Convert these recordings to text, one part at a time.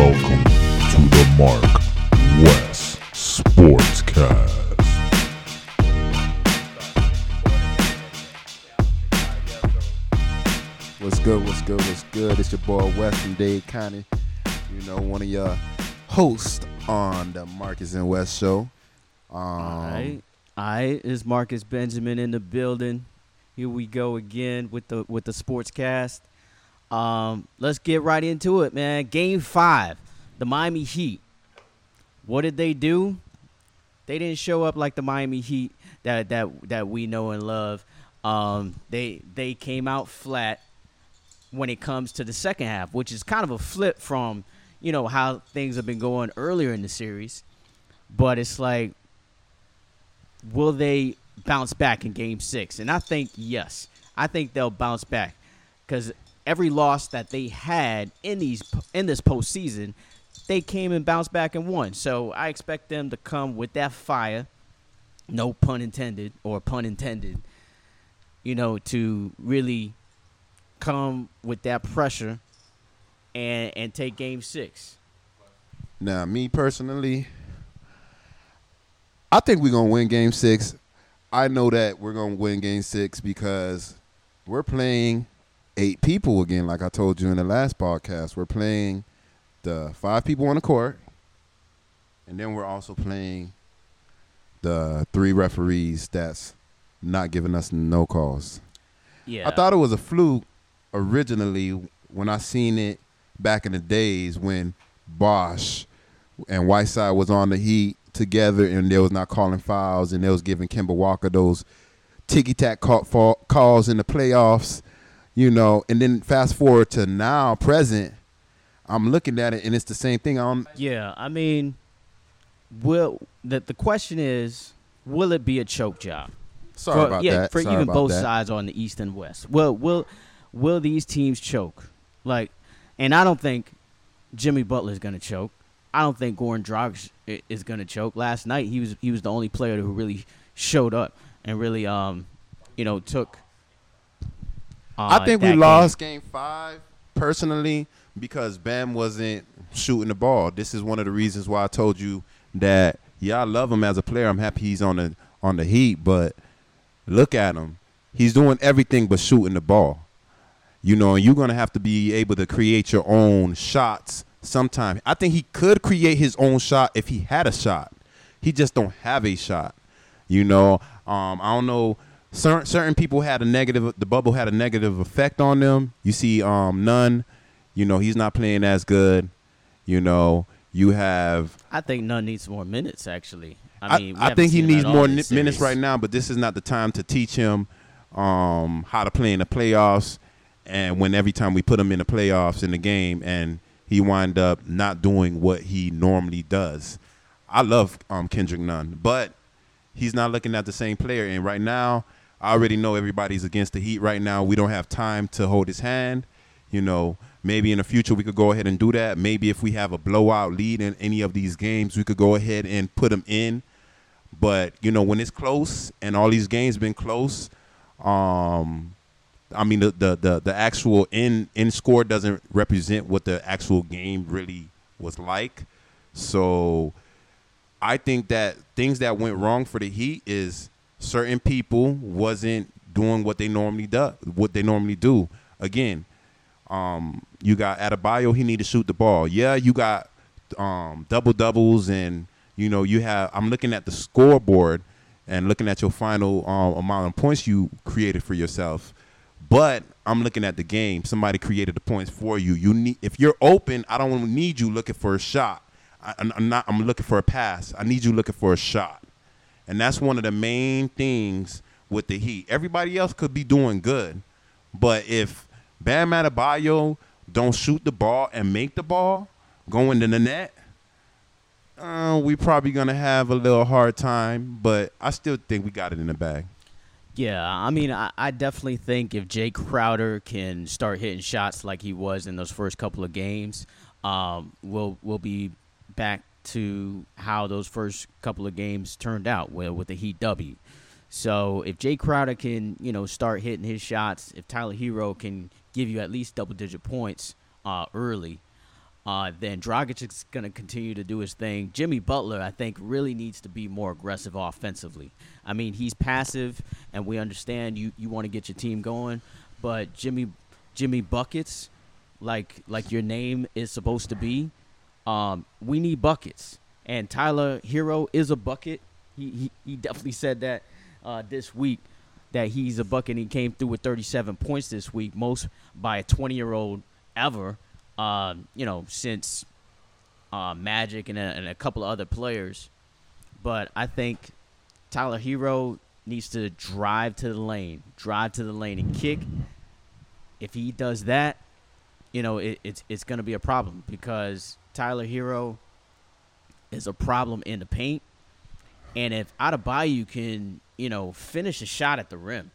Welcome to the Mark West Sportscast. What's good? What's good? What's good? It's your boy West from Dade County. You know, one of your hosts on the Marcus and West show. Um, All right. All right. Is Marcus Benjamin in the building? Here we go again with the with the sports cast. Um, let's get right into it, man. Game five, the Miami Heat. What did they do? They didn't show up like the Miami Heat that that that we know and love. Um, they they came out flat when it comes to the second half, which is kind of a flip from you know how things have been going earlier in the series. But it's like, will they bounce back in Game Six? And I think yes, I think they'll bounce back because every loss that they had in these in this postseason, they came and bounced back and won. So I expect them to come with that fire, no pun intended or pun intended, you know, to really come with that pressure and and take Game Six. now, me personally, I think we're gonna win Game Six. I know that we're gonna win Game Six because we're playing eight people again. Like I told you in the last podcast, we're playing the five people on the court, and then we're also playing the three referees that's not giving us no calls. Yeah, I thought it was a fluke originally when I seen it back in the days when Bosh and Whiteside was on the Heat together and they was not calling fouls and they was giving Kemba Walker those ticky tack call, fall, calls in the playoffs, you know. And then fast forward to now, present, I'm looking at it and it's the same thing. i'm Yeah, I mean, will that the question is, will it be a choke job? sorry for, about yeah, that. for Sorry even both that. sides on the East and West. well will will these teams choke? Like, and I don't think Jimmy Butler is going to choke. I don't think Goran Dragic is going to choke. Last night he was he was the only player who really showed up and really um you know took. Uh, I think we that game. lost game five personally because Bam wasn't shooting the ball. This is one of the reasons why I told you that yeah, I love him as a player. I'm happy he's on the on the Heat, but look at him. He's doing everything but shooting the ball. You know, and you're gonna have to be able to create your own shots sometime. I think he could create his own shot if he had a shot. He just don't have a shot. You know, um, I don't know. Certain certain people had a negative. The bubble had a negative effect on them. You see, um, Nunn. You know, he's not playing as good. You know, you have. I think Nunn needs more minutes. Actually, I, I mean, I think he needs more this minutes right now, but this is not the time to teach him um, how to play in the playoffs. And when every time we put him in the playoffs in the game, and he wind up not doing what he normally does. I love um, Kendrick Nunn, but he's not looking at the same player. And right now, I already know everybody's against the Heat right now. We don't have time to hold his hand. You know, maybe in the future we could go ahead and do that. Maybe if we have a blowout lead in any of these games, we could go ahead and put him in. But you know, when it's close and all these games been close, um, I mean the the the, the actual in in score doesn't represent what the actual game really was like. So I think that things that went wrong for the Heat is certain people wasn't doing what they normally do, what they normally do. Again, um, you got Adebayo, he need to shoot the ball. Yeah, you got um, double doubles, and you know you have. I'm looking at the scoreboard and looking at your final um, amount of points you created for yourself. But I'm looking at the game. Somebody created the points for you. You need if you're open. I don't need you looking for a shot. I, I'm not. I'm looking for a pass. I need you looking for a shot, and that's one of the main things with the Heat. Everybody else could be doing good, but if Bam Adebayo don't shoot the ball and make the ball go into the net, uh, we probably gonna have a little hard time. But I still think we got it in the bag. Yeah, I mean, I, I definitely think if Jae Crowder can start hitting shots like he was in those first couple of games, um, we'll we'll be back to how those first couple of games turned out with with the Heat W. So if Jae Crowder can, you know, start hitting his shots, if Tyler Herro can give you at least double digit points uh, early, uh, then Dragic is going to continue to do his thing. Jimmy Butler, I think, really needs to be more aggressive offensively. I mean, he's passive, and we understand you, you want to get your team going, but Jimmy Jimmy buckets, like like your name is supposed to be, um, we need buckets. And Tyler Herro is a bucket. He he, he definitely said that uh, this week that he's a bucket. He came through with 37 points this week, most by a 20 year old ever. Uh, you know, since uh, Magic and a, and a couple of other players. But I think Tyler Herro needs to drive to the lane, drive to the lane, and kick. If he does that, you know, it, it's it's going to be a problem because Tyler Herro is a problem in the paint. And if Adebayo can, you know, finish a shot at the rim,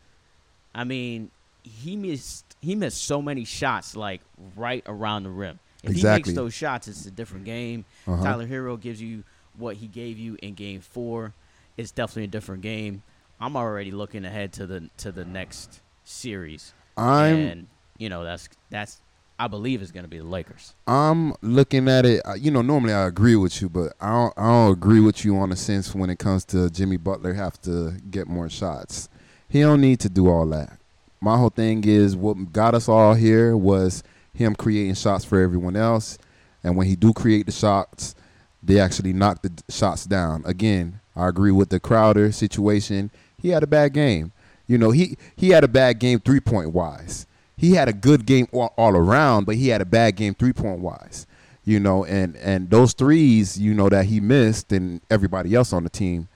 I mean, he missed he missed so many shots like right around the rim. If Exactly. he makes those shots, it's a different game. Uh-huh. Tyler Herro gives you what he gave you in game four. It's definitely a different game. I'm already looking ahead to the to the next series. I'm and you know that's that's I believe is going to be the Lakers. I'm looking at it. uh, You know, normally I agree with you, but I don't. I don't agree with you on the sense when it comes to Jimmy Butler have to get more shots. He don't need to do all that. My whole thing is what got us all here was him creating shots for everyone else, and when he do create the shots, they actually knock the shots down. Again, I agree with the Crowder situation. He had a bad game. You know, he he had a bad game three point wise. He had a good game all, all around, but he had a bad game three point wise. You know, and and those threes, you know, that he missed, and everybody else on the team,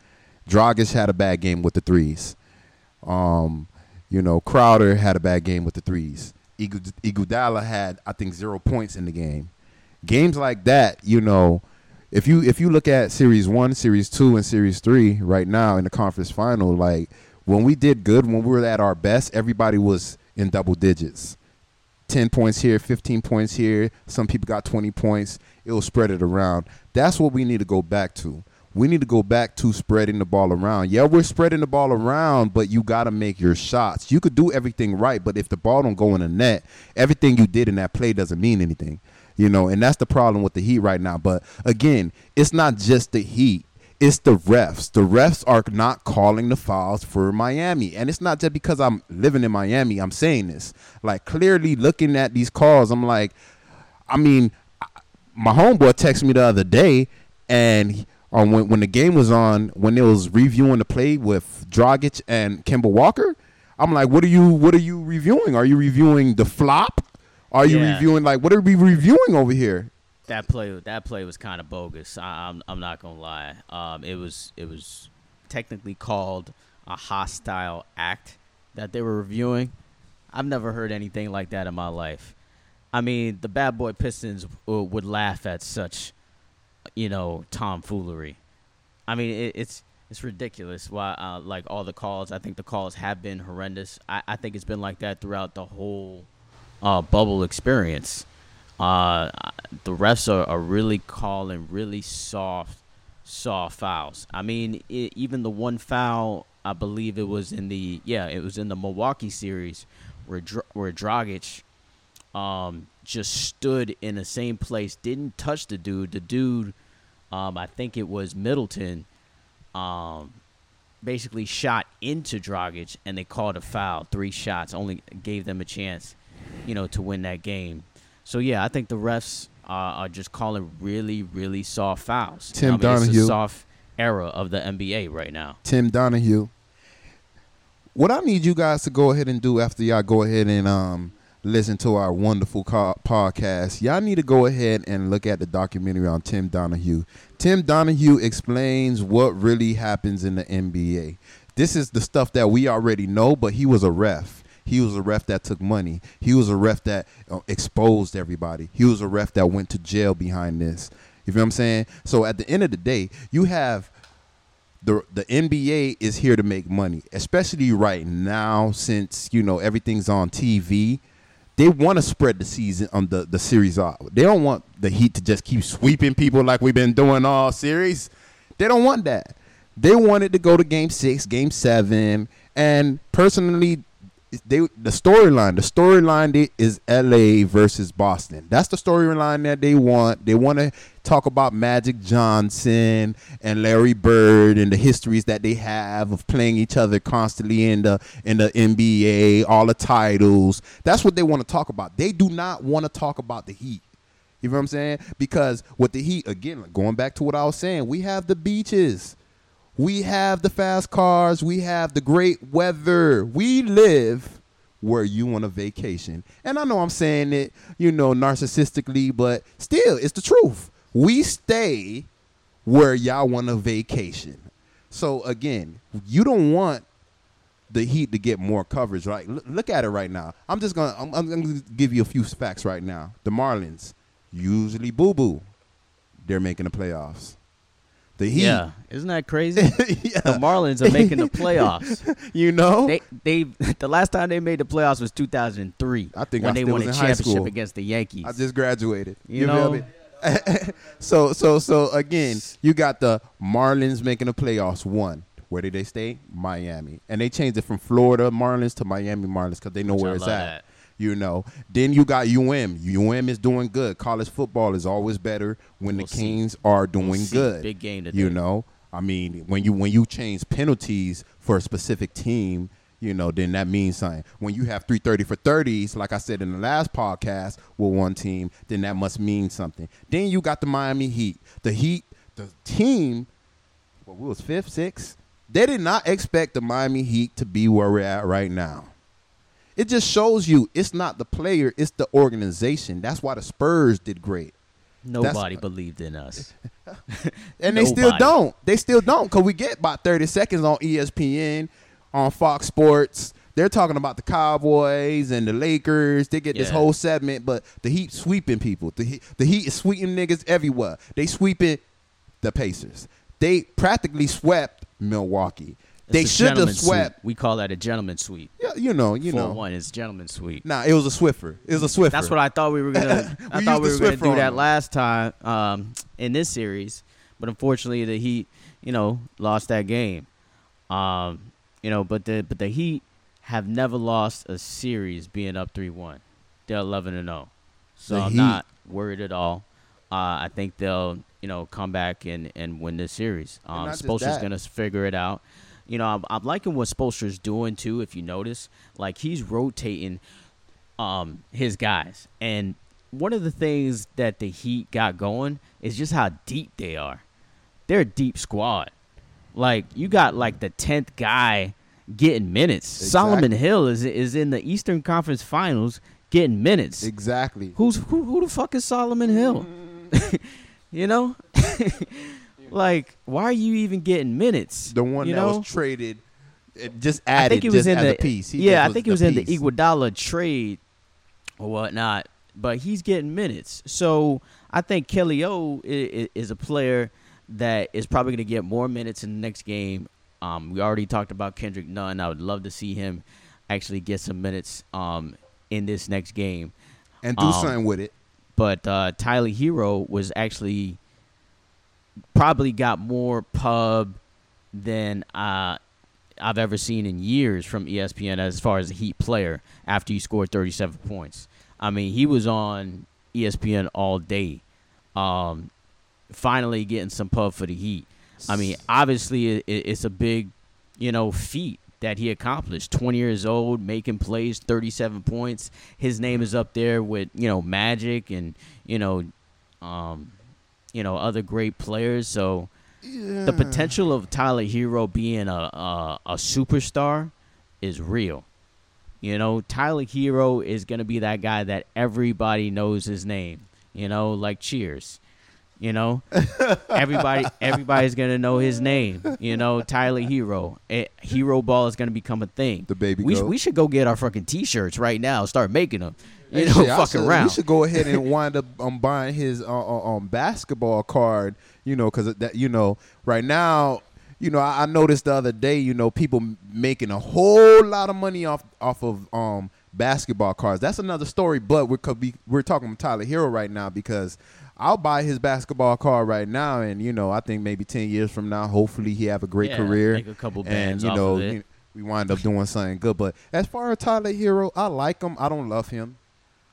Dragic had a bad game with the threes. Um, you know, Crowder had a bad game with the threes. Igu- Iguodala had, I think, zero points in the game. Games like that, you know, if you if you look at series one, series two, and series three right now in the conference final, like when we did good, when we were at our best, everybody was in double digits. 10 points here, 15 points here. Some people got 20 points. It will spread it around. That's what we need to go back to. We need to go back to spreading the ball around. Yeah, we're spreading the ball around, but you got to make your shots. You could do everything right, but if the ball don't go in the net, everything you did in that play doesn't mean anything. You know, and that's the problem with the Heat right now. But again, it's not just the Heat it's the refs. The refs are not calling the fouls for Miami. And it's not just because I'm living in Miami, I'm saying this. Like, clearly looking at these calls, I'm like, I mean, my homeboy texted me the other day, and he- um, when, when the game was on, when it was reviewing the play with Dragic and Kemba Walker, I'm like, what are you what are you reviewing? Are you reviewing the flop? Are you Yeah. reviewing like what are we reviewing over here? That play that play was kind of bogus. I, I'm I'm not gonna lie. Um, it was it was technically called a hostile act that they were reviewing. I've never heard anything like that in my life. I mean, the bad boy Pistons would laugh at such, you know, tomfoolery. I mean, it, it's it's ridiculous. Why, uh, like all the calls, I think the calls have been horrendous. I, I think it's been like that throughout the whole uh, bubble experience. Uh, the refs are, are really calling really soft, soft fouls. I mean, i even the one foul, I believe it was in the yeah, it was in the Milwaukee series where where Dragic um, just stood in the same place, didn't touch the dude. The dude, um, I think it was Middleton, um, basically shot into Dragic, and they called a foul. Three shots only gave them a chance, you know, to win that game. So yeah, I think the refs uh, are just calling really, really soft fouls. Tim I mean, It's Donahue. a soft era of the NBA right now. Tim Donahue. What I need you guys to go ahead and do after y'all go ahead and um, listen to our wonderful co- podcast, y'all need to go ahead and look at the documentary on Tim Donahue. Tim Donahue explains what really happens in the NBA. This is the stuff that we already know, but he was a ref. He was a ref that took money. He was a ref that uh, exposed everybody. He was a ref that went to jail behind this. You feel what I'm saying? So at the end of the day, you have the the NBA is here to make money, especially right now since you know everything's on TV. They want to spread the season on the the series out. They don't want the Heat to just keep sweeping people like we've been doing all series. They don't want that. They wanted to go to Game Six, Game Seven, and personally, they the storyline. The storyline is L.A. versus Boston. That's the storyline that they want. They want to talk about Magic Johnson and Larry Bird and the histories that they have of playing each other constantly in the in the NBA, all the titles. That's what they want to talk about. They do not want to talk about the Heat. You know what I'm saying? Because with the Heat, again, going back to what I was saying, we have the beaches. We have the fast cars. We have the great weather. We live where you want a vacation. And I know I'm saying it, you know, narcissistically, but still, it's the truth. We stay where y'all want a vacation. So again, you don't want the Heat to get more coverage, right? L- look at it right now. I'm just gonna I'm, I'm gonna give you a few facts right now. The Marlins, usually boo boo, they're making the playoffs. The Heat, Yeah, isn't that crazy? yeah, the Marlins are making the playoffs. you know, They they the last time they made the playoffs was 2003. I think when I they won a was in high championship against the Yankees. I just graduated. You feel know? so so so again, you got the Marlins making the playoffs. One, where did they stay? Miami, and they changed it from Florida Marlins to Miami Marlins because they know Which where I it's at. that. You know. Then you got UM. UM is doing good. College football is always better when We'll the see. Kings are doing We'll good. Big game today. You know. I mean, when you when you change penalties for a specific team, you know, then that means something. When you have 330 for 30s, like I said in the last podcast with one team, then that must mean something. Then you got the Miami Heat. The Heat, the team, what we was fifth, sixth. They did not expect the Miami Heat to be where we're at right now. It just shows you it's not the player, it's the organization. That's why the Spurs did great. Nobody believed in us. And they still don't. They still don't because we get about 30 seconds on ESPN, on Fox Sports. They're talking about the Cowboys and the Lakers. They get this whole segment, but the Heat sweeping people. The Heat, the Heat is sweeping niggas everywhere. They sweeping the Pacers. They practically swept Milwaukee. They should have swept. Suite. We call that a gentleman's suite. Yeah, you know, you Four know. one is gentleman's suite. Nah, it was a Swiffer. It was a Swiffer. That's what I thought we were gonna. I thought we were the gonna do that last time um, in this series, but unfortunately the Heat, you know, lost that game. Um, you know, but the but the Heat have never lost a series being up three one. They're eleven and zero, so The I'm Heat- not worried at all. Uh, I think they'll you know come back and and win this series. Um, Spoelstra's gonna figure it out. You know, I'm, I'm liking what Spoelstra's doing too. If you notice, like he's rotating um his guys. And one of the things that the Heat got going is just how deep they are. They're a deep squad. Like you got like the tenth guy getting minutes. Solomon Hill is is in the Eastern Conference Finals getting minutes. exactly. Who's who? Who the fuck is Solomon Hill? you know, like why are you even getting minutes? The one you that was was traded, it just I think it was in as the a piece. He yeah, I think it the was in the piece. Iguodala trade or whatnot. But he's getting minutes, so I think Kelly O is, is a player that is probably going to get more minutes in the next game. Um, we already talked about Kendrick Nunn. I would love to see him actually get some minutes um, in this next game. and do um, something with it. But uh, Tyler Herro was actually probably got more pub than uh, I've ever seen in years from ESPN as far as a Heat player after he scored 37 points. I mean, he was on ESPN all day, um, finally getting some pub for the Heat. I mean, obviously, it, it's a big, you know, feat that he accomplished. 20 years old, making plays, 37 points. His name is up there with, you know, Magic and, you know, um, you know, other great players. So the potential of Tyler Herro being a, a a superstar is real. You know, Tyler Herro is gonna be that guy that everybody knows his name. You know, like Cheers. You know, everybody everybody's gonna know his name. You know, Tyler Herro. Eh, Hero ball is gonna become a thing. The baby We, sh- we should go get our fucking t-shirts right now. Start making them. You know, I fucking should- around. We should go ahead and wind up um, buying his uh, uh, um, basketball card. You know, because that you know right now. You know, I, I noticed the other day. You know, people making a whole lot of money off off of um basketball cards. That's another story. But we're could be, we're talking about Tyler Herro right now because I'll buy his basketball card right now, and you know, I think maybe ten years from now, hopefully he have a great Yeah, career make a couple bands and you know, of it. we wind up doing something good. But as far as Tyler Herro, I like him. I don't love him.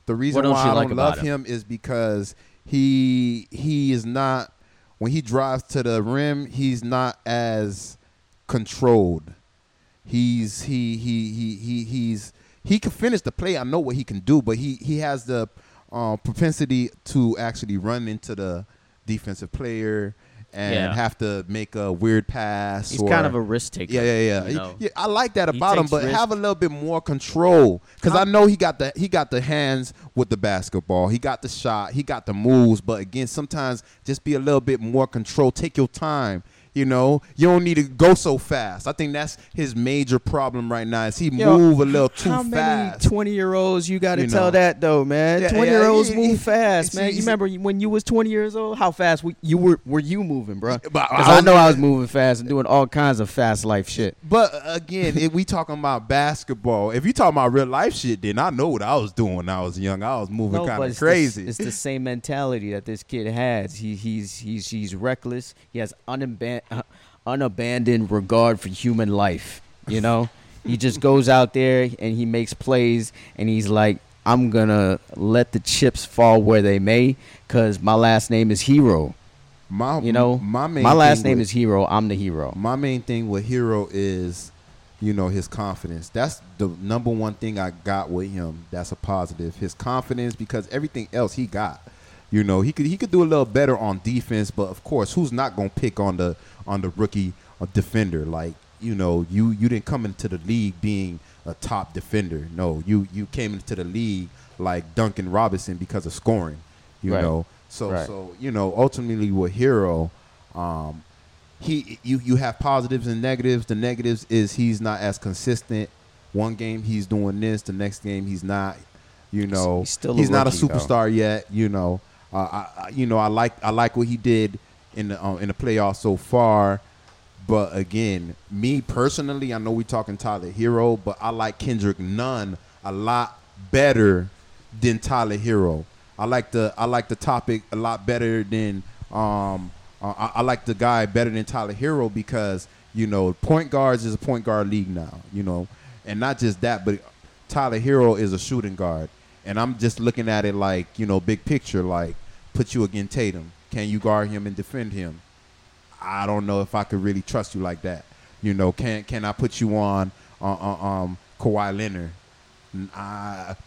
The reason why I like don't love him is because he he is not when he drives to the rim, he's not as controlled. He's he he he he he's he can finish the play. I know what he can do, but he he has the uh, propensity to actually run into the defensive player and Yeah. have to make a weird pass. He's or, kind of a risk taker. yeah, yeah, yeah. you know? yeah, I like that about him, but risks. have a little bit more control because I know he got the he got the hands with the basketball. He got the shot. He got the moves. But again, sometimes just be a little bit more control. Take your time. You know, you don't need to go so fast. I think that's his major problem right now. Is he Yo, move a little too How many twenty year olds you got to You tell that though, man? Yeah, Twenty yeah, year olds move fast, man. You remember when you was twenty years old? How fast we, you were? Were you moving, bro? Because I I know I was moving fast and doing all kinds of fast life shit. But again, if we talking about basketball, if you talking about real life shit, then I know what I was doing when I was young. I was moving No, kind of crazy. The, it's the same mentality that this kid has. He he's he's he's reckless. He has unaban- uh, unabandoned regard for human life. You know, he just goes out there and he makes plays, and he's like, "I'm gonna let the chips fall where they may, cause my last name is Herro. my, You know, my main my last name with- is Herro. I'm the hero. my main thing with Herro is, you know, his confidence. That's the number one thing I got with him. That's a positive. His confidence because everything else he got. You know, he could he could do a little better on defense, but of course, who's not gonna pick on the on the rookie uh, defender? Like, you know, you you didn't come into the league being a top defender. No, you you came into the league like Duncan Robinson because of scoring. You Right. know, so Right. so you know, ultimately with Herro, um, he you you have positives and negatives. The negatives is he's not as consistent. One game he's doing this, the next game he's not. You know, He's he's not a rookie, though. superstar yet. You know, uh, I, I you know I like I like what he did in the uh, in the playoffs so far. But again, me personally, I know we're talking Tyler Herro, but I like Kendrick Nunn a lot better than Tyler Herro. I like the I like the topic a lot better than um uh, I, I like the guy better than Tyler Herro because you know point guards is a point guard league now. You know, and not just that, but Tyler Herro is a shooting guard, and I'm just looking at it like you know big picture, like put you against Tatum. Can you guard him and defend him? I don't know if I could really trust you like that. You know, can can I put you on uh, uh, um Kawhi Leonard,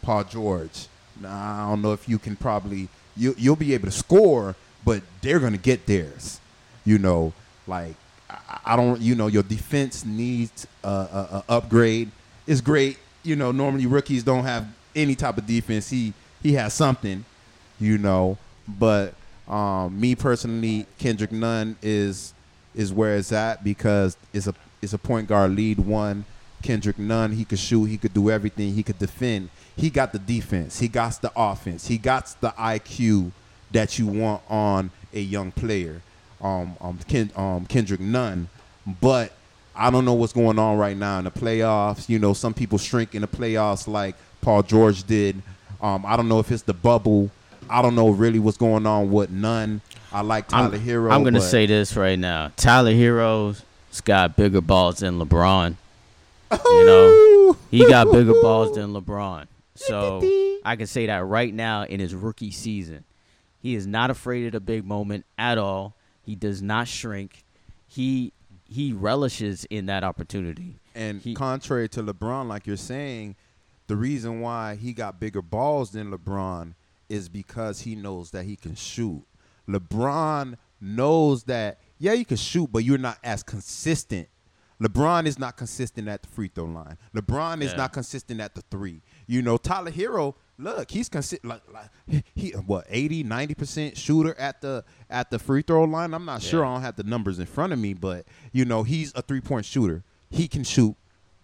Paul George? I don't know if you can probably you you'll be able to score, but they're gonna get theirs. You know, like I, I don't. You know, your defense needs a, a, a upgrade. It's great. You know, normally rookies don't have any type of defense. He he has something. You know, but um, me personally, Kendrick Nunn is is where it's at because it's a it's a point guard lead one. Kendrick Nunn, he could shoot, he could do everything, he could defend. He got the defense, he got the offense, he got the IQ that you want on a young player. Um, um, Ken, um, Kendrick Nunn, but I don't know what's going on right now in the playoffs. You know, some people shrink in the playoffs like Paul George did. Um, I don't know if it's the bubble. I don't know really what's going on with Nunn. I like Tyler I'm, Herro. I'm gonna say this right now. Tyler Herro's got bigger balls than LeBron. You know, he got bigger balls than LeBron. So I can say that right now in his rookie season. He is not afraid of the big moment at all. He does not shrink. He he relishes in that opportunity. And He- contrary to LeBron, like you're saying, the reason why he got bigger balls than LeBron is because he knows that he can shoot. LeBron knows that, yeah, you can shoot, but you're not as consistent. LeBron is not consistent at the free throw line. LeBron is Yeah. not consistent at the three. You know, Tyler Herro, look, he's consistent like, like he what 80, 90% shooter at the at the free throw line. I'm not sure I don't have the numbers in front of me, but you know, he's a three-point shooter. He can shoot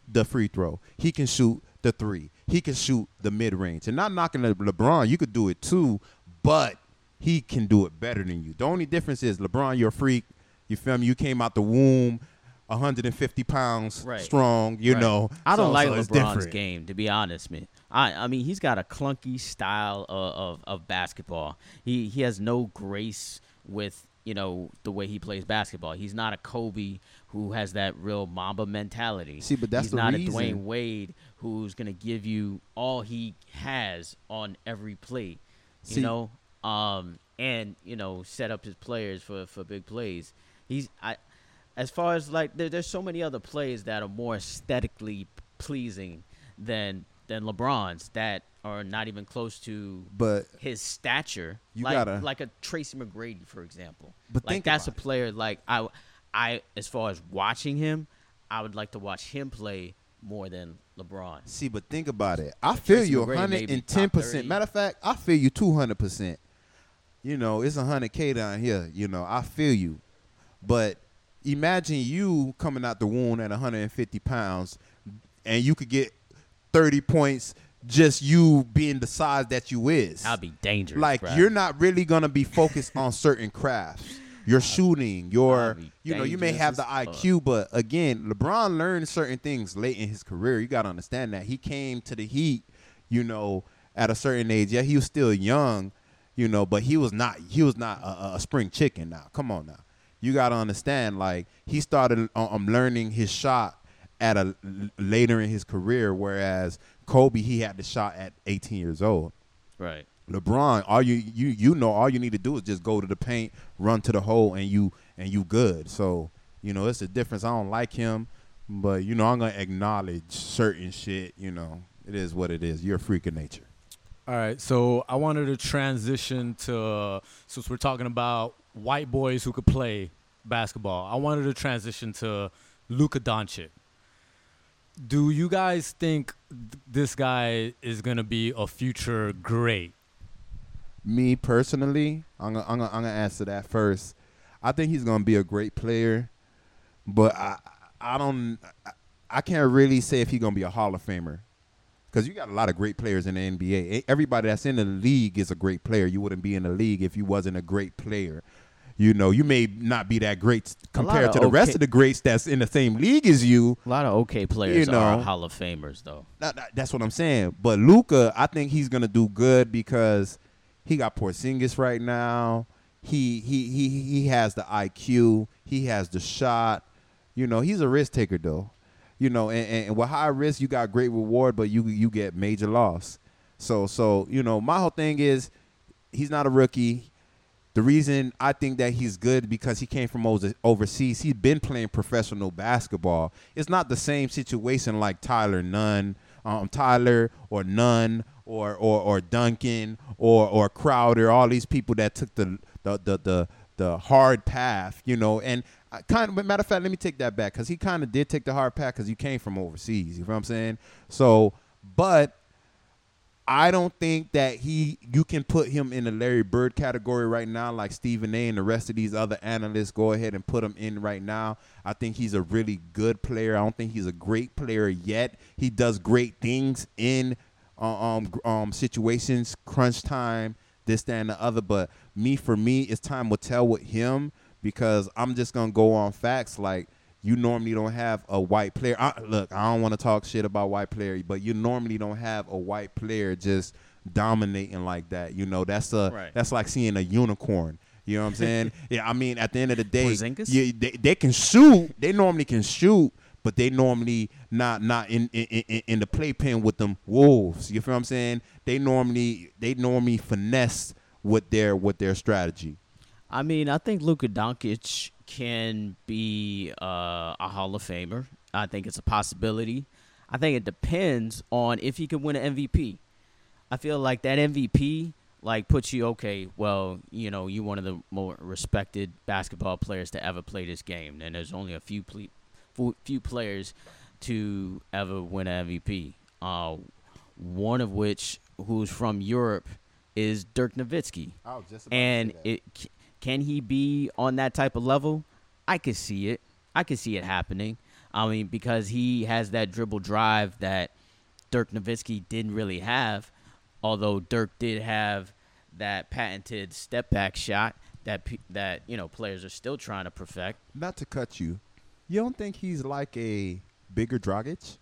the free throw. He can shoot the three. He can shoot the mid range. And not knocking Le- LeBron, you could do it too, but he can do it better than you. The only difference is LeBron, you're a freak. You feel me? You came out the womb 150 pounds Right. strong, you Right. know. I don't So- like so LeBron's different. game, to be honest, man. I I mean, he's got a clunky style of, of, of basketball. He he has no grace with you know the way he plays basketball. He's not a Kobe who has that real Mamba mentality. See, but that's He's the not reason. a Dwyane Wade who's gonna give you all he has on every play. You See- know, um, and you know set up his players for for big plays. He's I, as far as like there, there's so many other plays that are more aesthetically pleasing than than LeBron's that are not even close to But his stature. You like, gotta- like a Tracy McGrady, for example. But like think that's a player like I, I as far as watching him, I would like to watch him play more than LeBron. See, but think about it. I feel Tracy you McGrady may be 110 top percent. 30. Matter of fact, I feel you 200 percent. You know, it's 100 k down here. You know, I feel you. But imagine you coming out the womb at 150 pounds, and you could get 30 points just you being the size that you is. That'd be dangerous. like bruh. you're not really gonna be focused on certain crafts. Your shooting, your you know, you may have the. IQ, but again, LeBron learned certain things late in his career. You gotta understand that he came to the Heat, you know, at a certain age. Yeah, he was still young, you know, but he was not he was not a, a- a spring chicken. Now, come on now, you gotta understand. Like he started um, learning his shot at a later in his career, whereas Kobe he had the shot at 18 years old. right. LeBron, all you you you know, all you need to do is just go to the paint, run to the hole, and you and you good. So you know, it's a difference. I don't like him, but you know, I'm gonna acknowledge certain shit. You know, it is what it is. You're a freak of nature. All right, so I wanted to transition to since we're talking about white boys who could play basketball. I wanted to transition to Luka Doncic. Do you guys think th- this guy is gonna be a future great? Me personally, I'm gonna, I'm gonna I'm gonna answer that first. I think he's gonna be a great player, but I I don't I, can't really say if he's gonna be a Hall of Famer. Because you got a lot of great players in the NBA. Everybody that's in the league is a great player. You wouldn't be in the league if you wasn't a great player. You know, you may not be that great compared to the rest of the greats that's in the same league as you. A lot of okay players You know. are Hall of Famers, though. That- that- that's what I'm saying. But Luka, I think he's gonna do good because he got Porzingis right now. He he he he has the IQ. He has the shot. You know, he's a risk taker though. You know, and, and, and with high risk, you got great reward, but you you get major loss. So so you know, my whole thing is he's not a rookie. The reason I think that he's good because he came from over- overseas. He's been playing professional basketball. It's not the same situation like Tyler Nunn, um, Tyler or Nunn or or or Duncan or or Crowder. All these people that took the the the the, the hard path, you know. And I kind of, matter of fact, let me take that back because he kind of did take the hard path because he came from overseas. You know what I'm saying? So, but I don't think that he you can put him in the Larry Bird category right now, like Stephen A. and the rest of these other analysts. Go ahead and put him in right now. I think he's a really good player. I don't think he's a great player yet. He does great things in um um situations, crunch time, this, that, and the other. But me, for me, it's time will tell with him because I'm just gonna go on facts like you normally don't have a white player. I, look, I don't want to talk shit about white player, but you normally don't have a white player just dominating like that. You know, that's a Right. that's like seeing a unicorn. You know what I'm saying? yeah, I mean, at the end of the day, yeah, they, they can shoot. They normally can shoot, but they normally not not in in, in, in the playpen with them wolves. You feel what I'm saying? They normally they normally finesse with their with their strategy. I mean, I think Luka Doncic can be uh, a Hall of Famer. I think it's a possibility. I think it depends on if he can win an MVP. I feel like that MVP like puts you okay. Well, you know, you're one of the more respected basketball players to ever play this game, and there's only a few few players to ever win an MVP. Uh, one of which, who's from Europe, is Dirk Nowitzki and it can he be on that type of level? I could see it. I could see it happening. I mean, because he has that dribble drive that Dirk Nowitzki didn't really have. Although Dirk did have that patented step back shot that that you know players are still trying to perfect. not to cut you, you don't think he's like a bigger Dragic?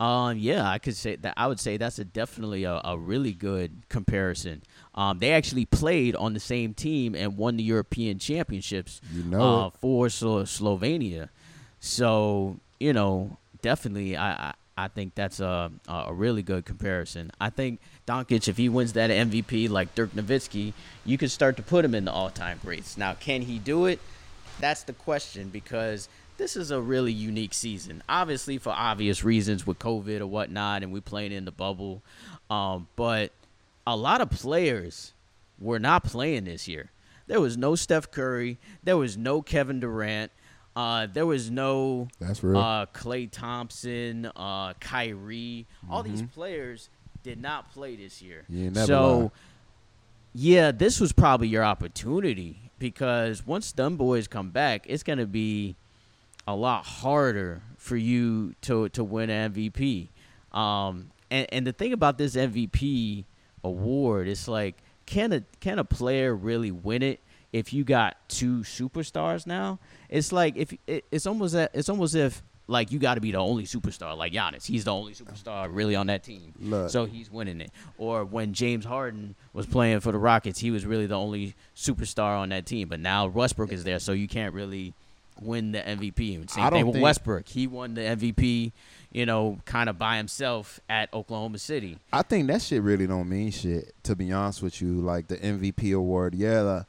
Um, yeah, I could say that. I would say that's a definitely a, a really good comparison. Um, they actually played on the same team and won the European Championships You know uh, for Slo- Slovenia. So you know, definitely, I, I I think that's a a really good comparison. I think Doncic, if he wins that MVP like Dirk Nowitzki, you could start to put him in the all-time greats. Now, can he do it? That's the question because this is a really unique season. Obviously, for obvious reasons with COVID or whatnot, and we playing in the bubble. Um, but a lot of players were not playing this year. There was no Steph Curry. There was no Kevin Durant. Uh, there was no That's real. uh, Klay Thompson, uh, Kyrie. All these players did not play this year. You ain't never so, lie. yeah, this was probably your opportunity because once them boys come back, it's gonna be a lot harder for you to to win an MVP. Um, and and the thing about this MVP award, it's like can a can a player really win it if you got two superstars now? It's like if it, it's almost a, it's almost if like you got to be the only superstar like Giannis. He's the only superstar really on that team. Look. So he's winning it. Or when James Harden was playing for the Rockets, he was really the only superstar on that team. But now Westbrook is there, so you can't really win the MVP. Same I don't thing with think- Westbrook. He won the MVP, you know, kind of by himself at Oklahoma City. I think that shit really don't mean shit. To be honest with you, like the MVP award, yeah, uh,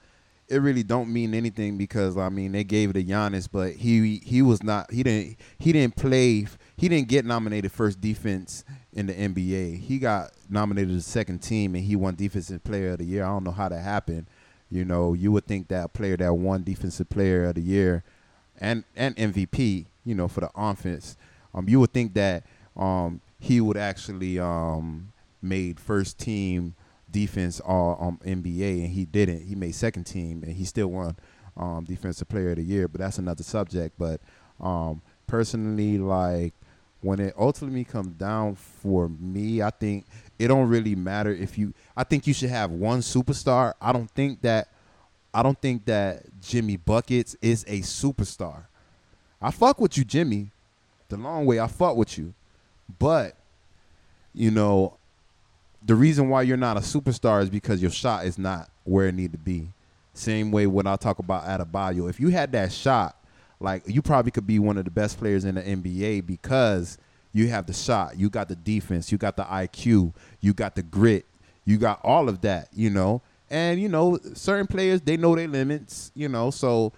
it really don't mean anything because I mean they gave it to Giannis, but he he was not he didn't he didn't play he didn't get nominated first defense in the NBA. He got nominated the second team and he won defensive player of the year. I don't know how that happened. You know, you would think that player that won defensive player of the year and and MVP, you know, for the offense, um, you would think that um he would actually um made first team defense all um NBA and he didn't. He made second team and he still won um defensive player of the year, but that's another subject. But um personally like when it ultimately comes down for me, I think it don't really matter if you I think you should have one superstar. I don't think that I don't think that Jimmy Buckets is a superstar. I fuck with you, Jimmy. The long way I fuck with you. But, you know, the reason why you're not a superstar is because your shot is not where it need to be. Same way when I talk about Adebayo. If you had that shot, like you probably could be one of the best players in the NBA because you have the shot, you got the defense, you got the IQ, you got the grit, you got all of that, you know. And you know, certain players they know their limits, you know. So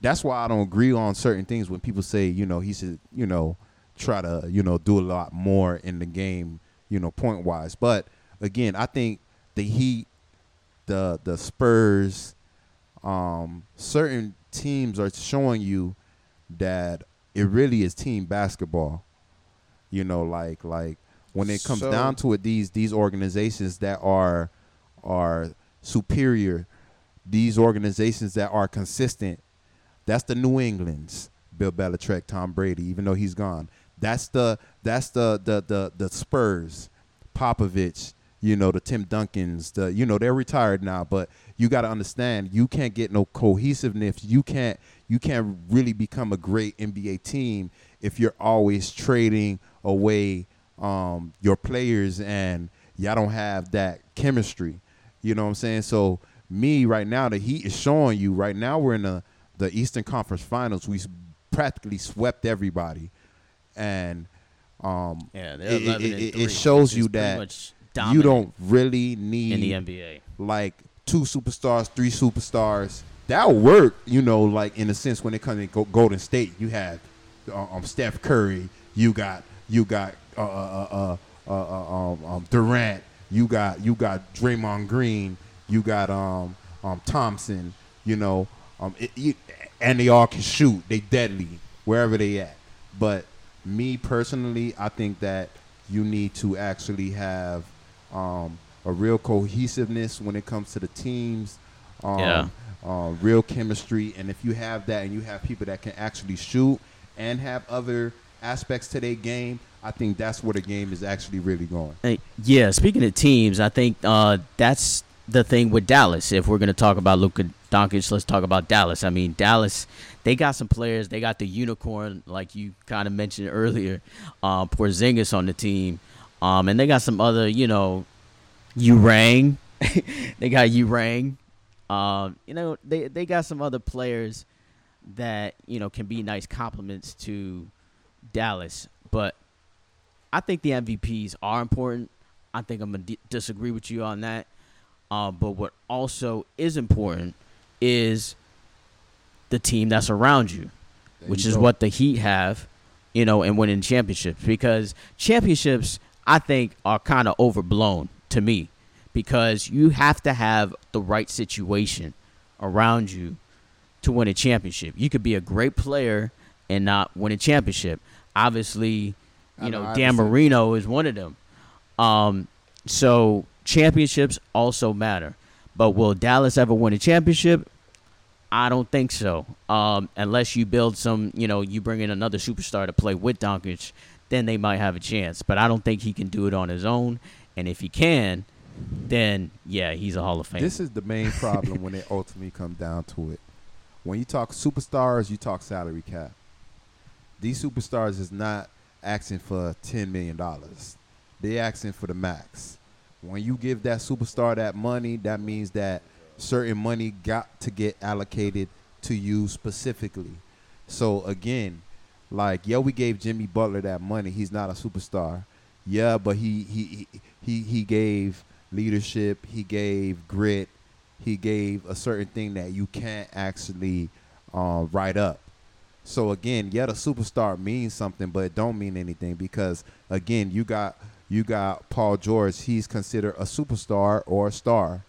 that's why I don't agree on certain things when people say, you know, he should, you know, try to, you know, do a lot more in the game, you know, point wise. But again, I think the Heat, the the Spurs, um, certain teams are showing you that it really is team basketball. You know, like like when it comes So- down to it, these these organizations that are are superior, these organizations that are consistent, that's the New England's, Bill Belichick, Tom Brady, even though he's gone. That's the that's the the the, the Spurs, Popovich, you know, the Tim Duncans, the you know, they're retired now, but you got to understand you can't get no cohesiveness. You can't you can't really become a great NBA team if you're always trading away um, your players and y'all don't have that chemistry. You know what I'm saying? So me right now, the Heat is showing you right now we're in the the Eastern Conference Finals. We practically swept everybody, and um, Yeah, it, it- it- it shows you that you don't really need in the NBA. like two superstars, three superstars. That'll work, you know, like in a sense when it comes to Golden State, you have uh, um, Steph Curry, you got you got uh, uh, uh, uh, uh, um, um, Durant, you got you got Draymond Green, you got um, um, Thompson, you know, um, it, you, and they all can shoot. They deadly wherever they at. But me personally, I think that you need to actually have um, a real cohesiveness when it comes to the teams. Um, Yeah. uh, real chemistry, and if you have that, and you have people that can actually shoot and have other aspects to their game, I think that's where the game is actually really going. Hey, yeah, speaking of teams, I think uh, that's the thing with Dallas. If we're going to talk about Luka Doncic, let's talk about Dallas. I mean, Dallas, they got some players. They got the unicorn, like you kind of mentioned earlier, uh, Porzingis on the team, um, and they got some other, you know, Urang. they got Urang. Um, you know, they they got some other players that you know can be nice compliments to Dallas, but I think the MVPs are important. I think I'm gonna d- disagree with you on that. Um, but what also is important is the team that's around you, There which you is go. what the Heat have, you know, and winning championships. Because championships, I think, are kind of overblown to me, because you have to have the right situation around you to win a championship. You could be a great player and not win a championship. Obviously, you know know, Dan. Marino is one of them. Um, so championships also matter. But will Dallas ever win a championship? I don't think so. Um, unless you build some, you know, you bring in another superstar to play with Doncic, then they might have a chance. But I don't think he can do it on his own. And if he can, then yeah, he's a Hall of Famer. This is the main problem when it ultimately comes down to it. When you talk superstars, you talk salary cap. These superstars is not asking for ten million dollars. They asking for the max. When you give that superstar that money, that means that certain money got to get allocated to you specifically. So again, like yeah, we gave Jimmy Butler that money. He's not a superstar. Yeah, but he he he he, gave leadership. He gave grit. He gave a certain thing that you can't actually uh, write up. So again, yeah, the superstar means something, but it don't mean anything because again, you got you got Paul George. He's considered a superstar or a star.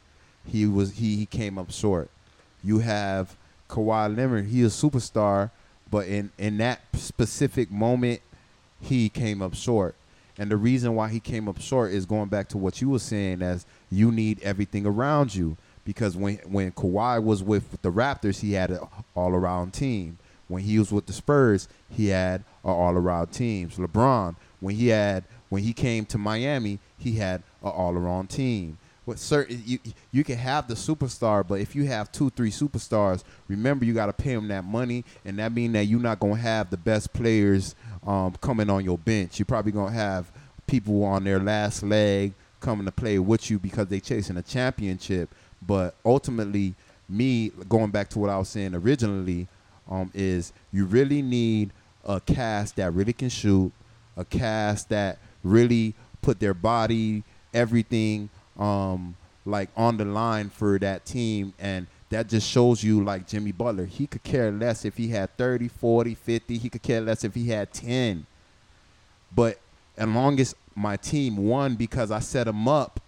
He was he, he came up short. You have Kawhi Leonard. He is a superstar, but in in that specific moment, he came up short. And the reason why he came up short is going back to what you were saying as you need everything around you. Because when when Kawhi was with the Raptors, he had an all around team. When he was with the Spurs, he had an all around team. LeBron, when he had when he came to Miami, he had an all around team. With certain you you can have the superstar, but if you have two, three superstars, remember you got to pay them that money, and that means that you're not gonna have the best players um, coming on your bench. You're probably gonna have people on their last leg coming to play with you because they chasing a championship. But ultimately, me going back to what I was saying originally, um, is you really need a cast that really can shoot, a cast that really put their body, everything, um, like on the line for that team. And that just shows you like Jimmy Butler. He could care less if he had 30, 40, 50. He could care less if he had 10. But as long as my team won because I set them up